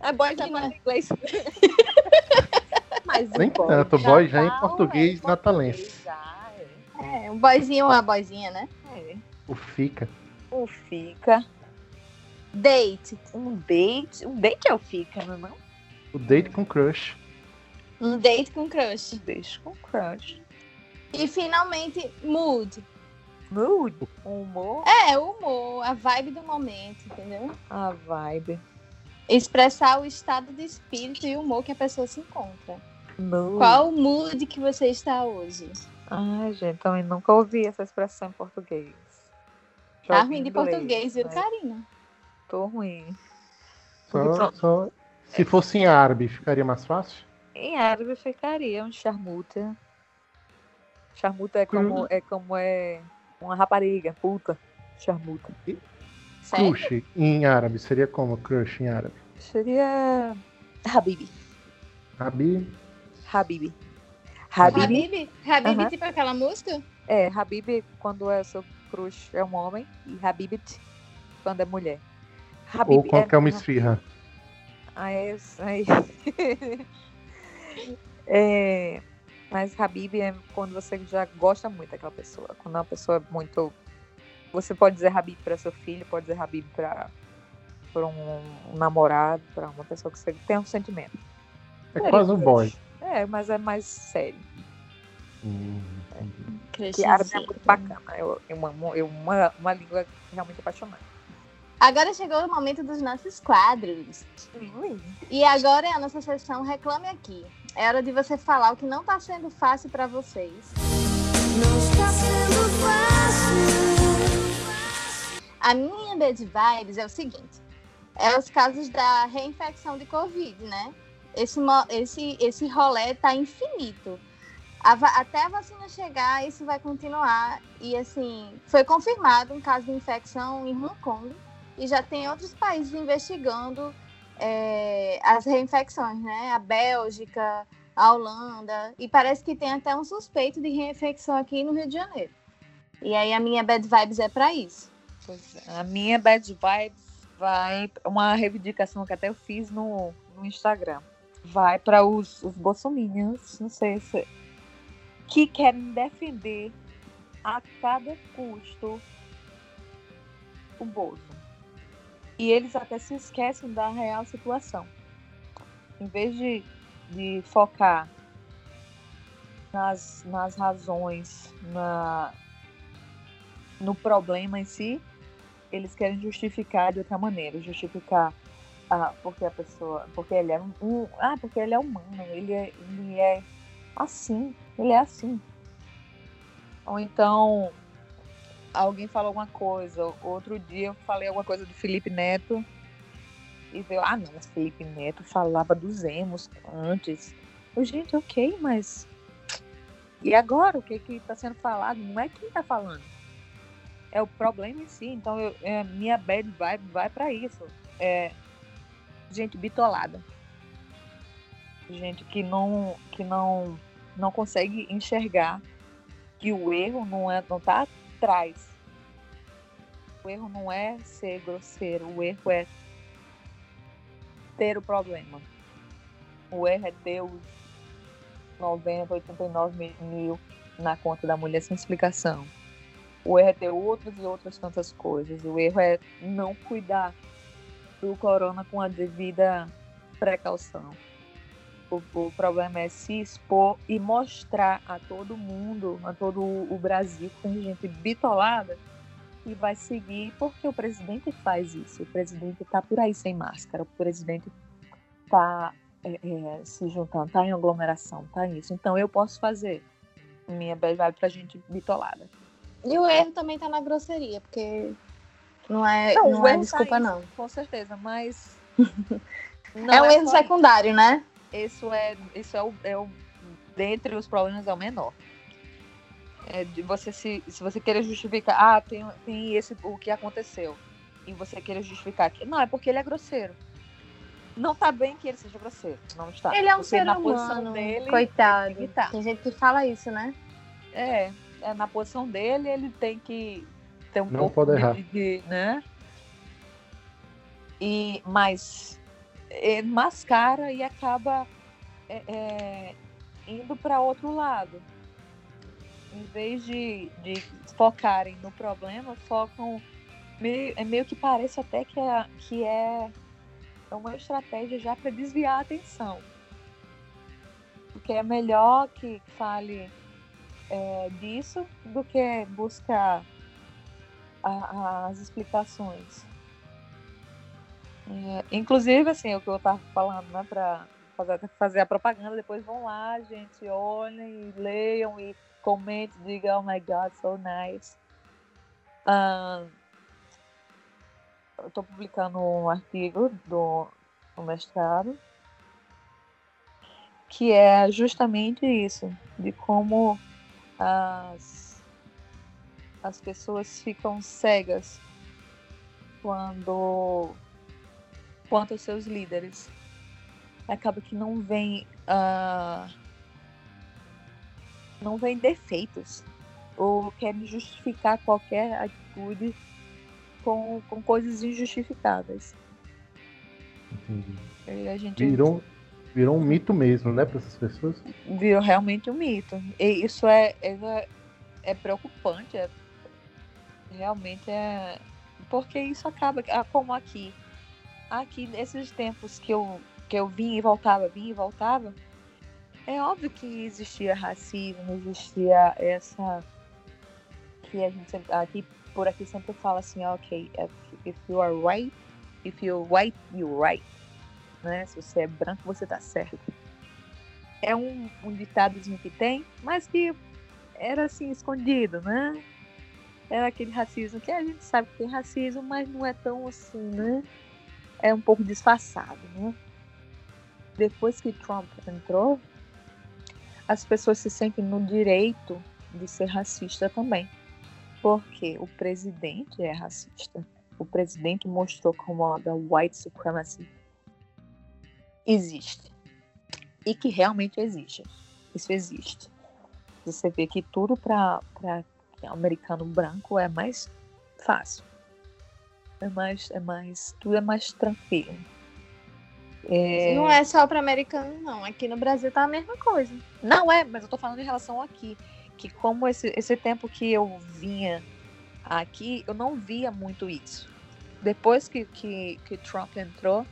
É boy já não é inglês. Mas Nem boy tanto, boy já é em português é natalense. Já, é. é, um boyzinho ou uma boyzinha, né? É. O fica. O fica. Date. Um date. Um date é o fica, não é não? O date com crush. Um date com crush. Um date com crush. E finalmente, mood. Mood? O humor? É, o humor, a vibe do momento, entendeu? A vibe. Expressar o estado de espírito e humor que a pessoa se encontra. Mood. Qual o mood que você está hoje? Ai, gente, também nunca ouvi essa expressão em português. tá ruim de português, viu, né? Karina? Tô ruim. Só, só... Se fosse em árabe, ficaria mais fácil? Em árabe ficaria um charmuta. Charmuta é como, hum. é como é uma rapariga, puta. Charmuta. Crush em árabe seria como crush em árabe? Seria Habibi. Habibi? Habibi. Habibi? Habibi, tipo aquela música? É, Habibi quando é seu crush é um homem e Habibit quando é mulher. Habibi Ou quando é, é uma esfirra. Ah, é, aí. É, mas Habib é quando você já gosta muito daquela pessoa. Quando uma pessoa é muito. Você pode dizer Habib para seu filho, pode dizer Habib para um, um namorado, para uma pessoa que você tem um sentimento. É quase um boy. É, mas é mais sério. Hum. É. Que árabe é muito bacana. Eu, eu amo, eu uma, uma língua realmente apaixonante. Agora chegou o momento dos nossos quadros. E agora é a nossa sessão Reclame Aqui. É hora de você falar o que não está sendo fácil para vocês. Não está sendo fácil. A minha bad vibes é o seguinte: é os casos da reinfecção de Covid, né? Esse, esse, esse rolê tá infinito. a, até a vacina chegar, isso vai continuar. E assim, foi confirmado um caso de infecção em Hong Kong e já tem outros países investigando é, as reinfecções, né? A Bélgica, a Holanda, e parece que tem até um suspeito de reinfecção aqui no Rio de Janeiro. E aí a minha bad vibes é para isso. É, a minha bad vibes vai uma reivindicação que até eu fiz no, no Instagram. Vai para os, os bolsominions, não sei se que querem defender a cada custo o bolso. E eles até se esquecem da real situação. Em vez de, de focar nas, nas razões, na, no problema em si, eles querem justificar de outra maneira, justificar ah, porque a pessoa, porque ele é um, ah, porque ele é humano, ele é, ele é assim, ele é assim. Ou então alguém falou alguma coisa, outro dia eu falei alguma coisa do Felipe Neto e veio, ah não, mas Felipe Neto falava dos emos antes. Eu, gente, ok, mas e agora o que que está sendo falado? Não é quem está falando, é o problema em si. Então eu, é, minha bad vibe vai para isso. É gente bitolada, gente que não que não não consegue enxergar que o erro não é não tá atrás. O erro não é ser grosseiro, o erro é ter o problema. O erro é ter os 90, 89 mil na conta da mulher sem explicação. O erro é ter outras e outras tantas coisas. O erro é não cuidar do corona com a devida precaução. O, o, problema é se expor e mostrar a todo mundo, a todo o Brasil, que tem gente bitolada e vai seguir porque o presidente faz isso. O presidente está por aí sem máscara, o presidente está é, é, se juntando, está em aglomeração, está nisso. Então eu posso fazer minha bad vibe pra gente bitolada. E o erro também está na grosseria, porque não é, não, não é tá desculpa, tá não. Com certeza, mas. é um é erro secundário, né? Isso é, isso é o, é o dentre os problemas é o menor. É de você se, se você querer justificar, ah, tem, tem esse o que aconteceu e você querer justificar que não é porque ele é grosseiro. Não tá bem que ele seja grosseiro, não está. Ele é um porque ser humano, dele, coitado. Tá. Tem gente que fala isso, né? É, é, na posição dele ele tem que ter um não pouco pode errar. de, de, né? E mas é, mascara e acaba é, é, indo para outro lado. Em vez de, de focarem no problema, focam. Meio, é meio que parece até que é, que é uma estratégia já para desviar a atenção. Porque é melhor que fale é, disso do que buscar a, as explicações. É, inclusive, assim, o que eu tava falando, né, pra fazer, fazer a propaganda, depois vão lá, gente, olhem, leiam e comentem, digam, oh my god, so nice. Um, eu estou publicando um artigo do, do mestrado que é justamente isso, de como as, as pessoas ficam cegas quando quanto aos seus líderes. Acaba que não vem uh, não vem defeitos ou querem justificar qualquer atitude com, com coisas injustificadas. Entendi. a gente virou, virou um mito mesmo, né, para essas pessoas? Virou realmente um mito. E isso é, é, é preocupante. É, realmente é. Porque isso acaba, ah, como aqui, aqui nesses tempos que eu, que eu vim e voltava, vim e voltava, é óbvio que existia racismo, existia essa. que a gente aqui, por aqui sempre fala assim, ok, if, you are white, if you're white, you're right. Né? Se você é branco, você tá certo. É um, um ditadozinho que tem, mas que era assim, escondido, né? Era aquele racismo que a gente sabe que tem racismo, mas não é tão assim, né? É um pouco disfarçado, né? Depois que Trump entrou, as pessoas se sentem no direito de ser racista também. Porque o presidente é racista. O presidente mostrou como a white supremacy existe. E que realmente existe. Isso existe. Você vê que tudo para americano branco é mais fácil. É mais, é mais, tudo é mais tranquilo. É... Não é só para americano, não. Aqui no Brasil tá a mesma coisa. Não é, mas eu tô falando em relação aqui. Que como esse, esse tempo que eu vinha aqui, eu não via muito isso. Depois que, que, que Trump entrou,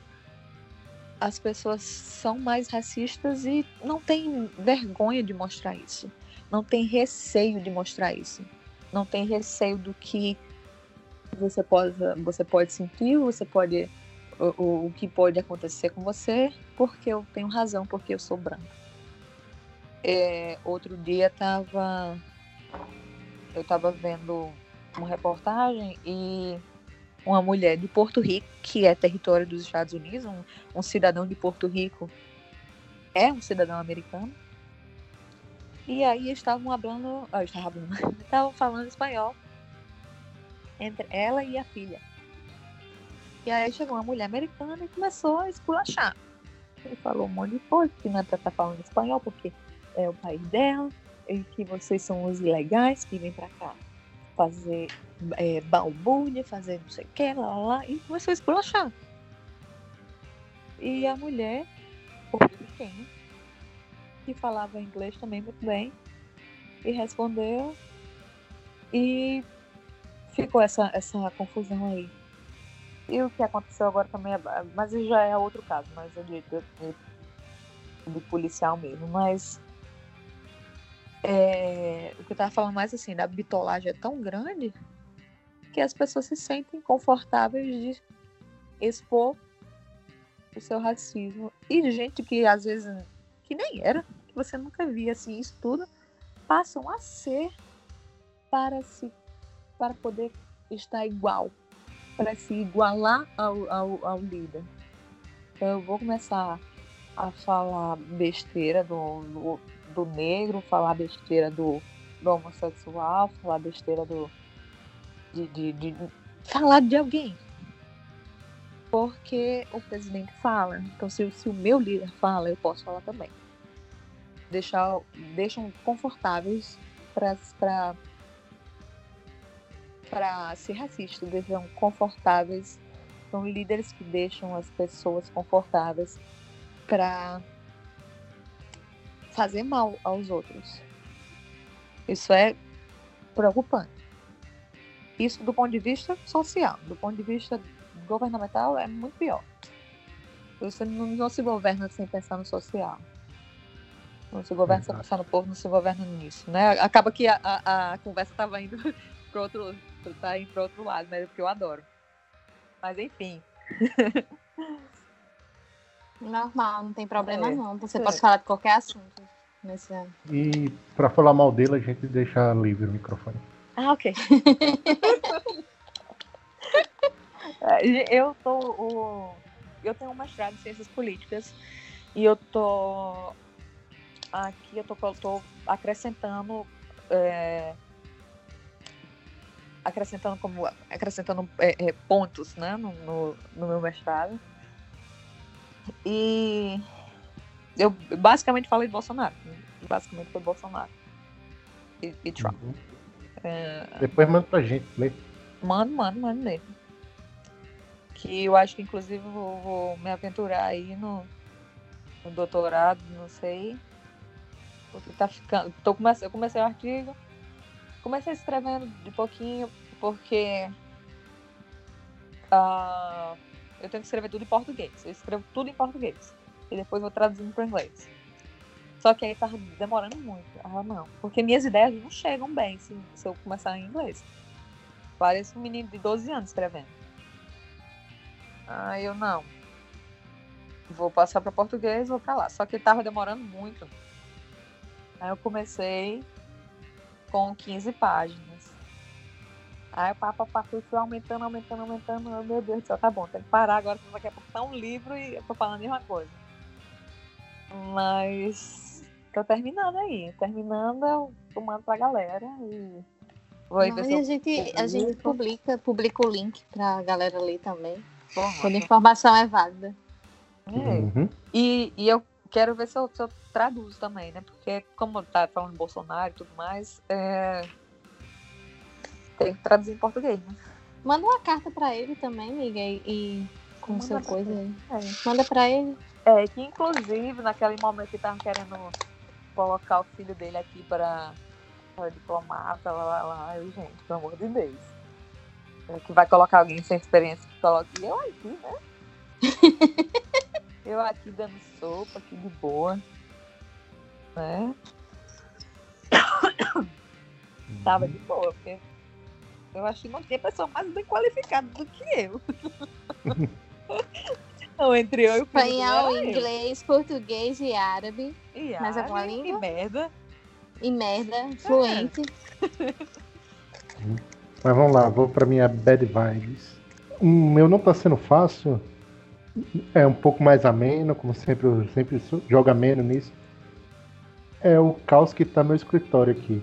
as pessoas são mais racistas e não tem vergonha de mostrar isso. Não tem receio de mostrar isso. Não tem receio do que você pode, você pode sentir, você pode o, o que pode acontecer com você, porque eu tenho razão, porque eu sou branca. É, outro dia tava, eu estava vendo uma reportagem e uma mulher de Porto Rico, que é território dos Estados Unidos, um, um cidadão de Porto Rico é um cidadão americano. E aí estavam falando, ah, estavam falando espanhol entre ela e a filha. E aí chegou uma mulher americana e começou a esculachar. Ele falou um monte de coisa, que não é pra estar tá falando espanhol, porque é o país dela, e que vocês são os ilegais que vêm pra cá fazer é, balbúrdia, fazer não sei o que, lá, lá, lá, e começou a esculachar. E a mulher, porto-riquenha, que falava inglês também muito bem, e respondeu, e ficou essa, essa confusão aí. E o que aconteceu agora também é. Mas já é outro caso, mas é de, de, de policial mesmo. Mas. É, o que eu tava falando mais assim, da bitolagem é tão grande que as pessoas se sentem confortáveis de expor o seu racismo. E gente que às vezes que nem era, que você nunca via assim, isso tudo, passam a ser para se para poder estar igual para se igualar ao, ao, ao líder. Então eu vou começar a falar besteira do, do, do negro, falar besteira do, do, homossexual, falar besteira do. De, de, de, falar de alguém. Porque o presidente fala. Então, se, se o meu líder fala, eu posso falar também. Deixar, deixam confortáveis para para ser racista, sejam confortáveis, são líderes que deixam as pessoas confortáveis para fazer mal aos outros. Isso é preocupante. Isso do ponto de vista social, do ponto de vista governamental é muito pior. Você não, não se governa sem pensar no social. Não se governa sem pensar no povo, não se governa nisso, né? Acaba que a, a, a conversa estava indo para outro tá indo para outro lado, mas é porque eu adoro. Mas enfim. Normal, não tem problema é. não. Você é. pode falar de qualquer assunto. Nesse... E para falar mal dele, a gente deixa livre o microfone. Ah, ok. eu tô. O... Eu tenho um mestrado em ciências políticas e eu tô aqui eu tô, eu tô acrescentando é, acrescentando como acrescentando é, é, pontos né, no, no, no, meu mestrado. E eu basicamente falei de Bolsonaro. Basicamente foi Bolsonaro e, e Trump. Uhum. É... Depois manda pra gente ler. Mando, mando, mando mesmo. Que eu acho que inclusive vou, vou me aventurar aí no, no doutorado, não sei. Porque tá ficando. Tô comece... Eu comecei o artigo comecei escrevendo de pouquinho, porque uh, eu tenho que escrever tudo em português. Eu escrevo tudo em português. E depois vou traduzindo para inglês. Só que aí tava demorando muito. Ah, não. Porque minhas ideias não chegam bem se, se eu começar em inglês. Parece um menino de 12 anos escrevendo. Ah, eu não. Vou passar para português, vou para lá. Só que tava demorando muito. Aí eu comecei com 15 páginas. Aí o papo fui aumentando, aumentando, aumentando. Meu Deus do céu, tá bom, tem que parar agora, porque daqui a pouco tá um livro e eu tô falando a mesma coisa. Mas tô terminando aí. Terminando, eu, mando pra galera e. Vou aí ver e a gente, a gente publico. publica, publica o link pra galera ler também. Porra. Quando a informação é válida. É. Uhum. E, e eu quero ver se eu, se eu traduzo também, né? Porque como tá falando Bolsonaro e tudo mais, é... tem que traduzir em português, né? Manda uma carta pra ele também, amiga, e, com Manda seu coisa aí. É. Manda pra ele. É, que inclusive naquele momento que estavam querendo colocar o filho dele aqui para, para diplomata, lá, lá, lá, eu, gente, pelo amor de Deus. É, que vai colocar alguém sem experiência que coloque eu aqui, né? eu aqui dando sopa, aqui de boa. Né? Tava de boa, porque eu acho que não tem pessoa mais bem qualificada do que eu. Não, entre eu e o Espanhol, era eu. inglês, português e árabe. E Mais alguma árabe, língua? E merda. E merda, fluente. Mas vamos lá, vou pra minha bad vibes. O meu não tá sendo fácil. É um pouco mais ameno, como sempre, eu sempre jogo ameno nisso. É o caos que tá no meu escritório aqui.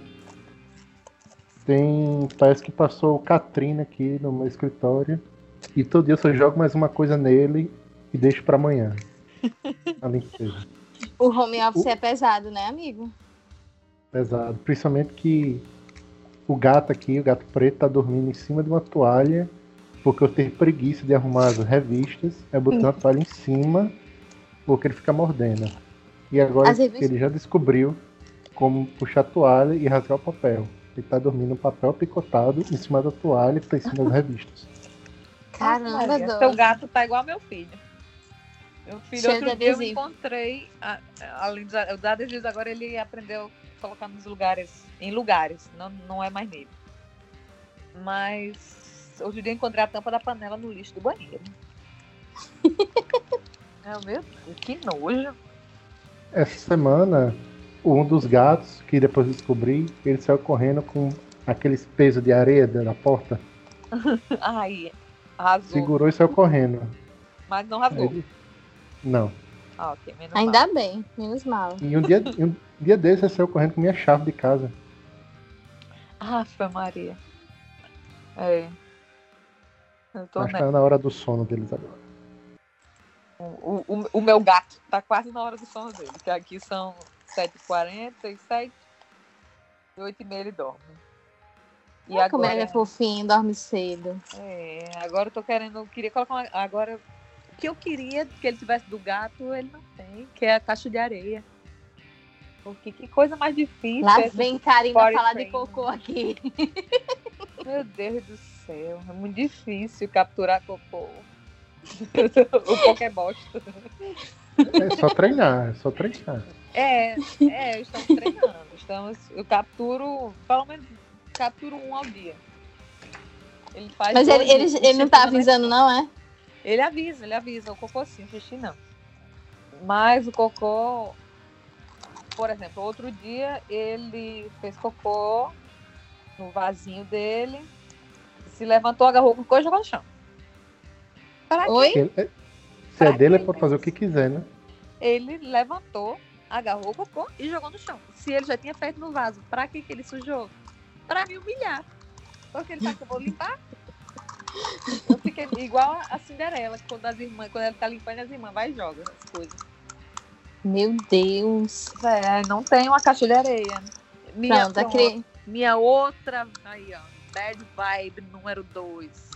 Tem. Parece que passou o Katrina aqui no meu escritório. E todo dia eu só jogo mais uma coisa nele e deixo pra amanhã. A limpeza. O home office é pesado, né, amigo? Pesado. Principalmente que o gato aqui, o gato preto, tá dormindo em cima de uma toalha. Porque eu tenho preguiça de arrumar as revistas. Eu botei uma toalha em cima. Porque ele fica mordendo. E agora As revistas? ele já descobriu como puxar a toalha e rasgar o papel. Ele tá dormindo no papel picotado em cima da toalha que tá em cima das revistas. Caramba, Maria. Seu gato tá igual ao meu filho. Meu filho, Cheio outro dia eu encontrei, a- além dos a- dos adesivos, agora ele aprendeu a colocar nos lugares, em lugares, não, não é mais nele. Mas outro dia eu encontrei a tampa da panela no lixo do banheiro. é, meu Deus, que nojo. Essa semana, um dos gatos, que depois descobri, ele saiu correndo com aqueles pesos de areia da porta. Ai, arrasou. Segurou e saiu correndo. Mas não rasgou. Ele- Não. Ah, ok, menos Ainda mal. bem, menos mal. E um dia, um dia desse ele saiu correndo com minha chave de casa. Ah, foi Maria. É. Eu tô Acho que ne- tá na hora do sono deles agora. O, o, o meu gato tá quase na hora do sono dele, que aqui são 7h40 e 7 e 8h30 ele dorme. E Olha Como ele agora, é fofinho, dorme cedo. é, agora eu tô querendo, eu queria colocar uma, agora o que eu queria que ele tivesse do gato, ele não tem, que é a caixa de areia. Porque que coisa mais difícil. Lá esse vem Karina falar de cocô aqui. Meu Deus do céu, é muito difícil capturar cocô. o Pokébosta. É só treinar, é só treinar. É, é, estamos treinando. Estamos, eu capturo, pelo menos capturo um ao dia. Ele faz Mas ele, ele, ele não tá avisando, não, é? Ele avisa, ele avisa, o cocô sim, o xixi não. Mas o cocô, por exemplo, outro dia ele fez cocô no vasinho dele, se levantou, agarrou o cocô e jogou no chão. Pra? Oi? Ele- é- se é dele, ele pode fazer o que quiser, né? ele levantou, agarrou o cocô e jogou no chão. Se ele já tinha feito no vaso, pra que, que ele sujou? Pra me humilhar. Porque ele sabe que eu vou limpar. Eu fiquei igual a Cinderela, que quando as irmãs, quando ela tá limpando, as irmãs vai e joga as coisas. Meu Deus. É, não tem uma caixa de areia. Minha, a pronto, cri... minha outra. Aí, ó. Bad vibe número 2.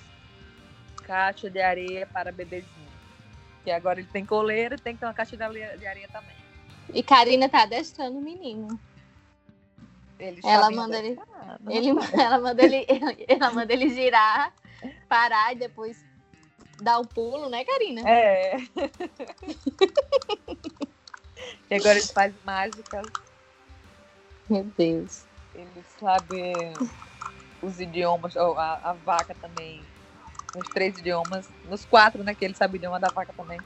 Caixa de areia para bebezinho. Que agora ele tem coleira e tem que ter uma caixa de areia, também. E Karina tá adestrando o menino. Ele Ela manda ele- não Ele, ela, manda ele, ela manda ele girar, parar e depois dar o pulo, né, Karina? É. e agora ele faz mágicas, Meu Deus. ele sabe os idiomas, a, a vaca também, nos três idiomas, nos quatro, né, que ele sabe o idioma da vaca também.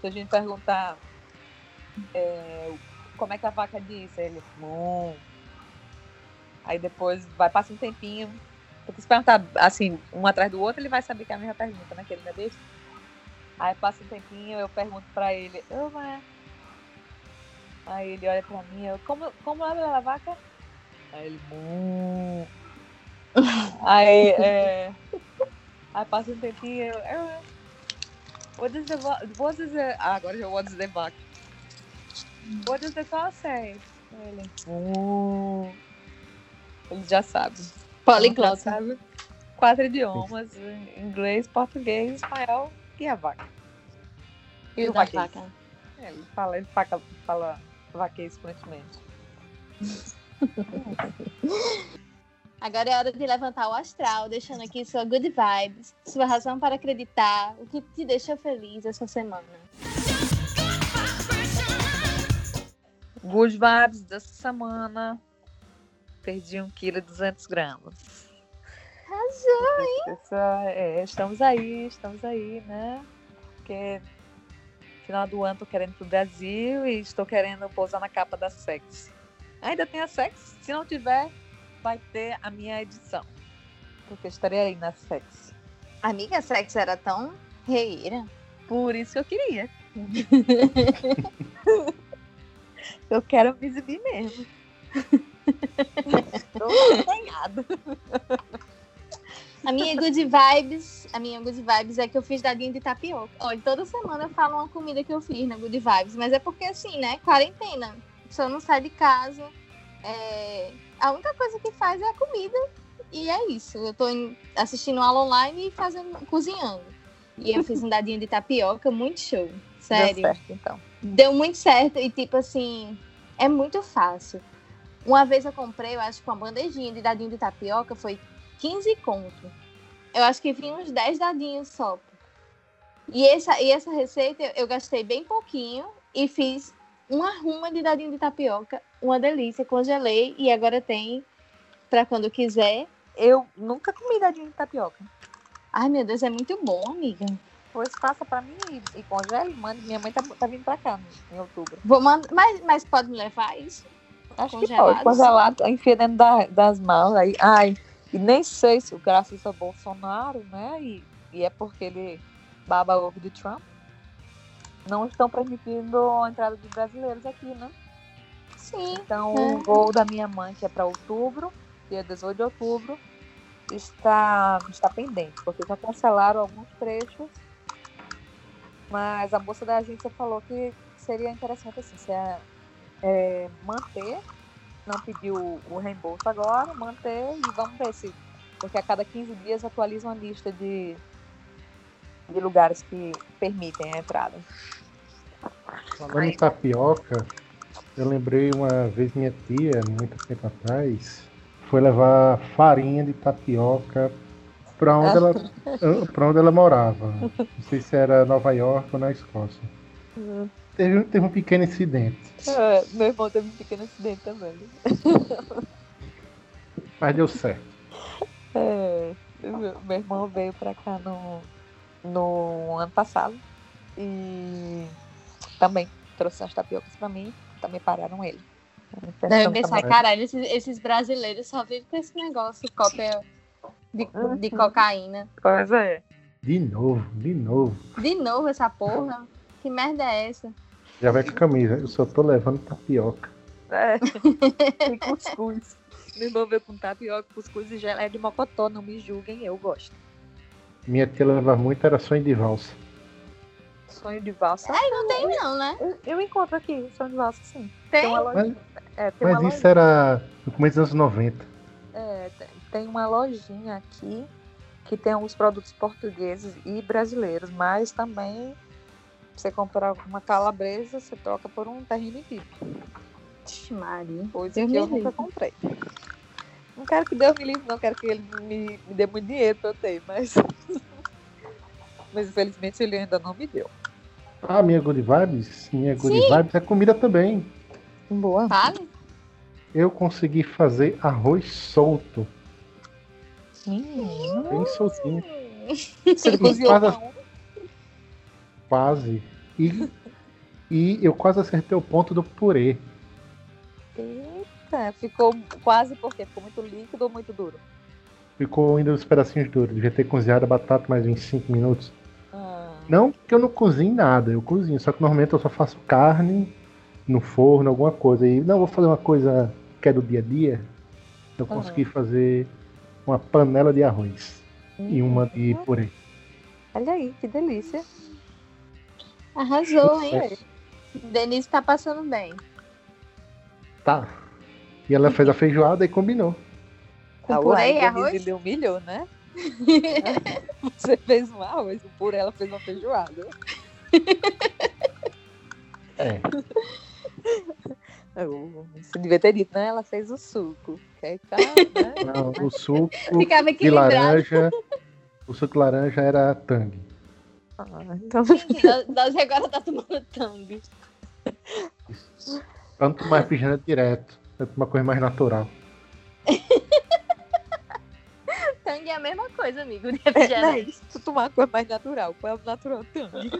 Se a gente perguntar é, como é que a vaca diz, ele, mum. Aí depois vai passar um tempinho, porque se perguntar assim, um atrás do outro, ele vai saber que é a mesma pergunta, né, que ele não é besta. Aí passa um tempinho, eu pergunto pra ele, ô, mas Aí ele olha pra mim, eu, como, como abre a vaca? Aí ele, mu. Aí, é... Aí passa um tempinho, eu what is the... What is the... Ah, agora já what is the vaca. What does the call say? Ele, mu. Ele já sabe. Poliglota. sabe? Quatro idiomas, inglês, português, espanhol e a vaca. E o o vaca? É, Ele fala, ele fala, fala vaqueiro fluentemente. Agora é hora de levantar o astral, deixando aqui sua good vibes, sua razão para acreditar, o que te deixa feliz essa semana. Good vibes dessa semana. Perdi 1 kg e 200 gramas. Arrasou! Essa- é, estamos aí, estamos aí, né? Porque final do ano tô querendo ir pro Brasil e estou querendo pousar na capa da Sex. Ainda tem a Sex? Se não tiver, vai ter a minha edição. Porque eu estarei aí na Sex. Amiga, sexo era tão reira. Por isso que eu queria. eu quero me exibir mesmo. Estou empenhada. A minha good vibes, a minha good vibes é que eu fiz dadinho de tapioca. Olha, toda semana eu falo uma comida que eu fiz na good vibes, mas é porque assim, né? Quarentena. A pessoa não sai de casa. É, A única coisa que faz é a comida. E é isso. Eu tô em- assistindo aula online e fazendo, cozinhando. E eu fiz um dadinho de tapioca, muito show. Deu Sério. certo, então. Deu muito certo e, tipo assim, é muito fácil. Uma vez eu comprei, eu acho que uma bandejinha de dadinho de tapioca foi 15 conto. Eu acho que vinha uns 10 dadinhos só. E essa, e essa receita eu gastei bem pouquinho e fiz uma ruma de dadinho de tapioca. Uma delícia, congelei e agora tem para quando quiser. Eu nunca comi dadinho de tapioca. Ai, meu Deus, é muito bom, amiga. Pois faça pra mim e, e congele mande. Minha mãe tá, tá vindo pra cá no- em outubro. Vou mandar, mas, mas pode me levar isso? Acho Congelado, que pode. Congelado, enfia dentro da- das malas. Aí, ai, e nem sei se o graças ao Bolsonaro, né? E, e é porque ele baba ovo de Trump. Não estão permitindo a entrada dos brasileiros aqui, né? Sim. Então, É. o voo da minha mãe, que é para outubro, dia 18 de outubro, está, está pendente, porque já cancelaram alguns trechos. Mas a moça da agência falou que seria interessante assim, se é, é, manter, não pediu o reembolso agora, manter e vamos ver se. Porque a cada 15 dias atualizam a lista de, de lugares que permitem a entrada. Falando em tapioca, eu lembrei uma vez minha tia, muito tempo atrás, foi levar farinha de tapioca para onde ela para onde ela morava. Não sei se era Nova York ou na Escócia. Teve, um- teve um pequeno incidente, É, meu irmão teve um pequeno acidente também. mas deu certo. É, meu meu irmão veio pra cá no, no ano passado e também trouxe as tapiocas pra mim, também pararam ele. Deve Pensando pensar, também- caralho, esses, esses brasileiros só vivem com esse negócio, cópia de, de cocaína. Pois é. De novo, de novo. De novo essa porra. Que merda é essa? Já vai com a camisa, eu só tô levando tapioca. é. e cuscuz. Me envolveu com tapioca, cuscuz e geleia de mocotó, não me julguem, eu gosto. Minha tia leva muito, era sonho de valsa. Sonho de valsa. Não tem não, né? Eu, eu encontro aqui, sonho de valsa, sim. Tem? uma lojinha. É, tem Mas uma isso era no começo dos anos 90. É, te- tem uma lojinha aqui que tem alguns produtos portugueses e brasileiros, mas também você comprar uma calabresa, você troca por um terrine VIP. Ixi, Maria. Coisa que eu nunca comprei. Não quero que Deus me livre, não quero que ele me, me dê muito dinheiro pra eu ter, mas. mas infelizmente ele ainda não me deu. Ah, minha Good Vibes? Minha Good Vibes é comida também. Boa. Fale? Eu consegui fazer arroz solto, Hum, bem soltinho, você cozinhou pão? quase. E, e eu quase acertei o ponto do purê. Eita, ficou quase porque ficou muito líquido ou muito duro? Ficou ainda os pedacinhos duros. Devia ter cozinhado a batata mais uns 5 minutos. Ah, Não que eu não cozinhe nada, eu cozinho. Só que normalmente eu só faço carne no forno, alguma coisa. E não, vou fazer uma coisa que é do dia a dia. Eu Uhum. consegui fazer uma panela de arroz e uma de Uhum. purê. Olha aí, que delícia. Arrasou, hein? Sucesso. Denise tá passando bem. Tá. E ela fez a feijoada e combinou. Com Ah, purê e arroz? lhe humilhou, né? Você fez um arroz, o purê, ela fez uma feijoada. É. Você devia ter dito, né? Ela fez o suco. Que tá, né? Não, o suco Ficava de equilibrado. laranja. O suco de laranja era tangue. Ah, então, Nós- agora tá tomando tangue. Não tomar refrigerante direto. É uma coisa mais natural. Tangue é a mesma coisa, amigo. de é, não, refrigerante. se tu tomar uma coisa mais natural, qual é o natural tangue?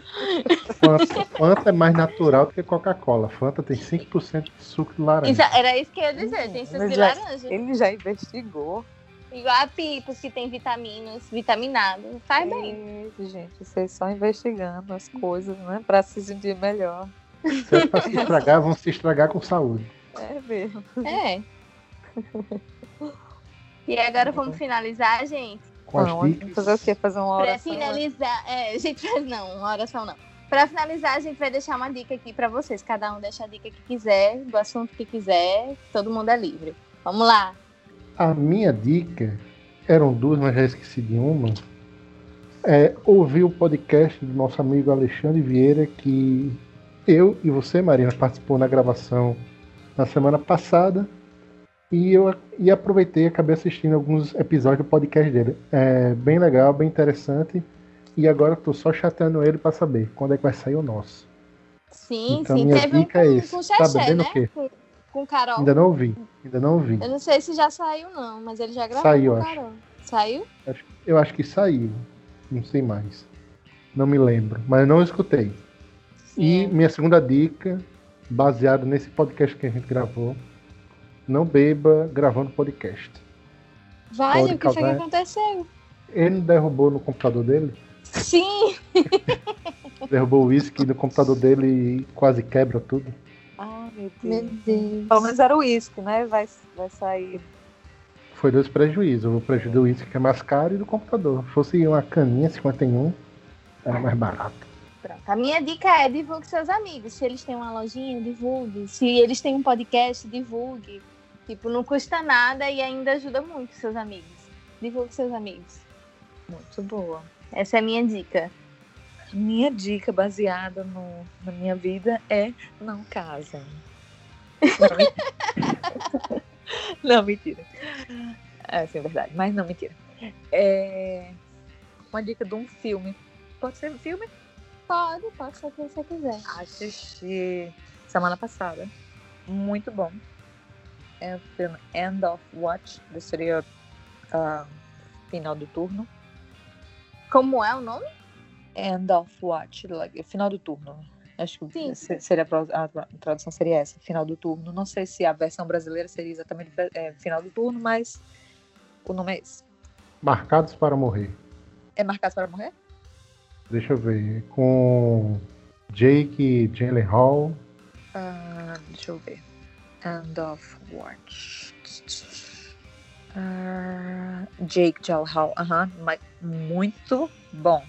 Fanta, Fanta é mais natural do que Coca-Cola. Fanta tem 5% de suco de laranja. Isso- era isso que eu ia dizer. Tem suco de já- laranja. Ele já investigou. Igual a pipos, que tem vitaminas, vitaminado. Faz bem. Eita, gente, vocês só investigando as coisas, né? Pra se sentir melhor. Se é pra se estragar, vão se estragar com saúde. É mesmo. É. E agora vamos finalizar, gente. Com as Não, dicas. fazer o quê? Fazer uma Pra oração? finalizar. É, a gente faz não, uma oração não. Pra finalizar, a gente vai deixar uma dica aqui pra vocês. Cada um deixa a dica que quiser, do assunto que quiser. Todo mundo é livre. Vamos lá. A minha dica, eram duas, mas já esqueci de uma. É ouvir o podcast do nosso amigo Alexandre Vieira, que eu e você, Marina, participou na gravação na semana passada. E eu e aproveitei e acabei assistindo alguns episódios do podcast dele. É bem legal, bem interessante. E agora estou só chateando ele para saber quando é que vai sair o nosso. Sim, Então, sim. minha Teve um dica é com, esse. com Tá Xexé, bebendo né? o quê? Com, com Carol. Ainda não ouvi, ainda não ouvi. Eu não sei se já saiu, não, mas ele já gravou Saiu, com acho. Carol. Saiu? Eu acho que saiu, não sei mais. Não me lembro, mas eu não escutei. E Sim. minha segunda dica, baseada nesse podcast que a gente gravou, não beba gravando podcast. Vai, pode o que foi que aconteceu? Ele derrubou no computador dele, Sim, derrubou o uísque no computador dele e quase quebra tudo. Ah, meu meu Deus. Deus. Pelo menos era o uísque, né? Vai, vai sair. Foi dois prejuízos. O prejuízo do uísque que é mais caro e do computador. Se fosse uma caninha 51, era mais barato. Pronto. A minha dica é divulgue seus amigos. Se eles têm uma lojinha, divulgue. Se eles têm um podcast, divulgue. Tipo, não custa nada e ainda ajuda muito seus amigos. Divulgue seus amigos. Muito boa. Essa é a minha dica. Minha dica baseada no, na minha vida é não casem. Não, mentira. É, sim, é verdade. Mas não, mentira. É uma dica de um filme. Pode ser um filme? Pode, pode ser o que você quiser. Assisti semana passada. Muito bom. É o filme End of Watch. que Seria ah, final do turno. Como é o nome? End of Watch, like, final do turno. Acho que Sim. se- seria a, tradução seria essa, final do turno. Não sei se a versão brasileira seria exatamente é, final do turno, mas o nome é esse. Marcados para morrer. É Marcados para Morrer? Deixa eu ver. Com Jake Gyllenhaal. Ah, deixa eu ver. End of Watch. Ah, Jake Gyllenhaal, aham, mas muito bom.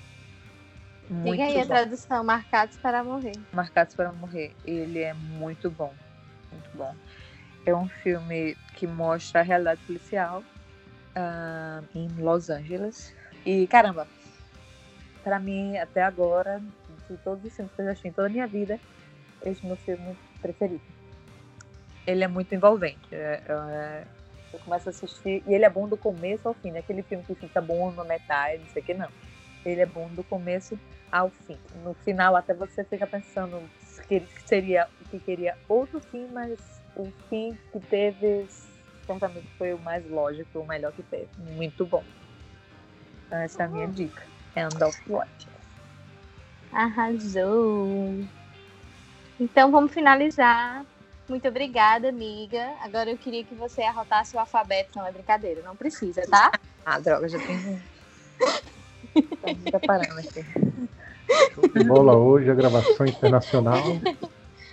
Muito Diga aí a bom. tradução, marcados para morrer. Marcados para Morrer. Ele é muito bom. Muito bom. É um filme que mostra a realidade policial ah, em Los Angeles. E, caramba, para mim, até agora, de todos os filmes que eu já assisti em toda a minha vida, esse é o meu filme preferido. Ele é muito envolvente. É, é, eu começo a assistir e ele é bom do começo ao fim. Não é aquele filme que fica bom na metade, não sei o que, não. Ele é bom do começo ao fim. No final, até você fica pensando que seria que queria outro fim, mas o fim que teve certamente foi o mais lógico, o melhor que teve. Muito bom. Então, essa é a minha dica. Arrasou! Então vamos finalizar. Muito obrigada, amiga. Agora eu queria que você arrotasse o alfabeto, não é brincadeira, não precisa, tá? Ah, droga, já tem um. Tá me preparando aqui. Bola hoje, a gravação internacional.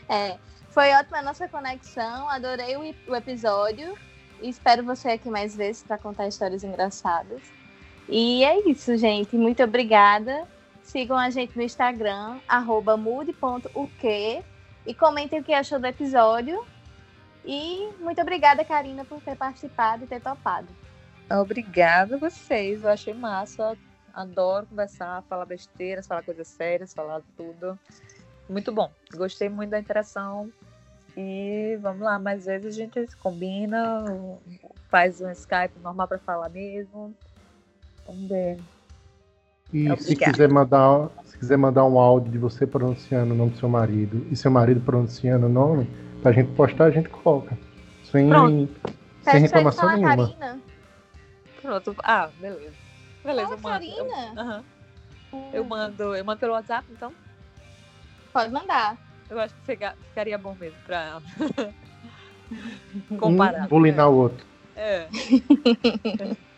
É. Foi ótima a nossa conexão, adorei o, o episódio. E espero você aqui mais vezes para contar histórias engraçadas. E é isso, gente. Muito obrigada. Sigam a gente no Instagram, mude.uk e comentem o que achou do episódio. E muito obrigada, Karina, por ter participado e ter topado. Obrigada a vocês. Eu achei massa. Adoro conversar, falar besteiras, falar coisas sérias, falar tudo. Muito bom. Gostei muito da interação. E vamos lá, mais vezes a gente combina, faz um Skype normal para falar mesmo. E se quiser, mandar, se quiser mandar um áudio de você pronunciando o nome do seu marido e seu marido pronunciando o nome, pra gente postar, a gente coloca. Sem, sem reclamação nenhuma. Karina. Pronto. Ah, beleza. Beleza, Fala, eu mando. Karina. Eu, uh -huh. eu mando. Eu mando pelo WhatsApp, então? Pode mandar. Eu acho que ficaria bom mesmo pra comparar. Um bulinar o outro. É.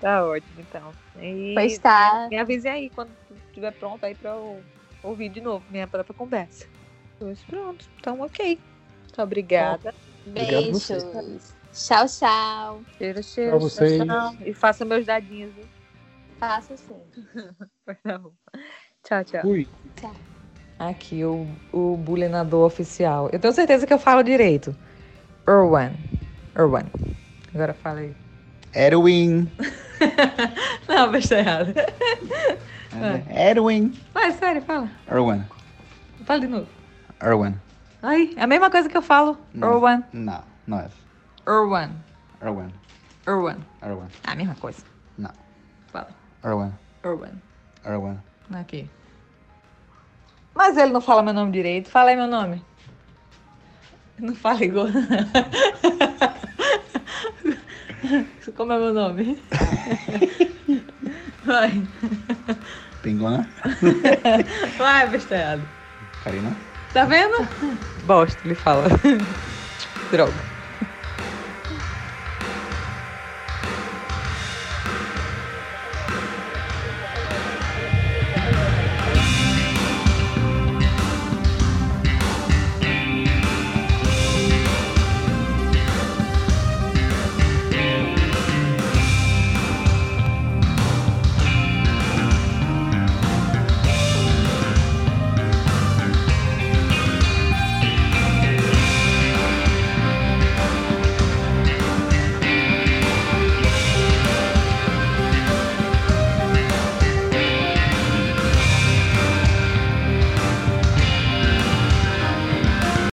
tá ótimo, então. E pois tá. Me avise aí quando estiver pronto aí pra eu ouvir de novo minha própria conversa. Pois pronto. Então, ok. Muito obrigada. Beijos. Tchau, tchau. Cheiro, cheiro. Tchau, vocês. Tchau, E faça meus dadinhos. Faça sim. Tá tchau, tchau. Fui. Tchau. Aqui, o, o bulinador oficial. Eu tenho certeza que eu falo direito. Erwan. Erwan. Agora fala aí. Erwin. Não, mas tá errado. Erwin. Vai, sério, fala. Erwan. Fala de novo. Erwan. Aí, é a mesma coisa que eu falo. Não, Erwan. Não, não é. Erwan. Erwan. Erwan. Erwan. É a mesma coisa. Não. Fala. Erwan. Erwan. Erwan. Aqui. Mas ele não fala meu nome direito. Fala aí meu nome. Não fala igual. Como é meu nome? Vai. Pingona. Vai, besteirado. Karina. Tá vendo? Bosta, ele fala. Droga.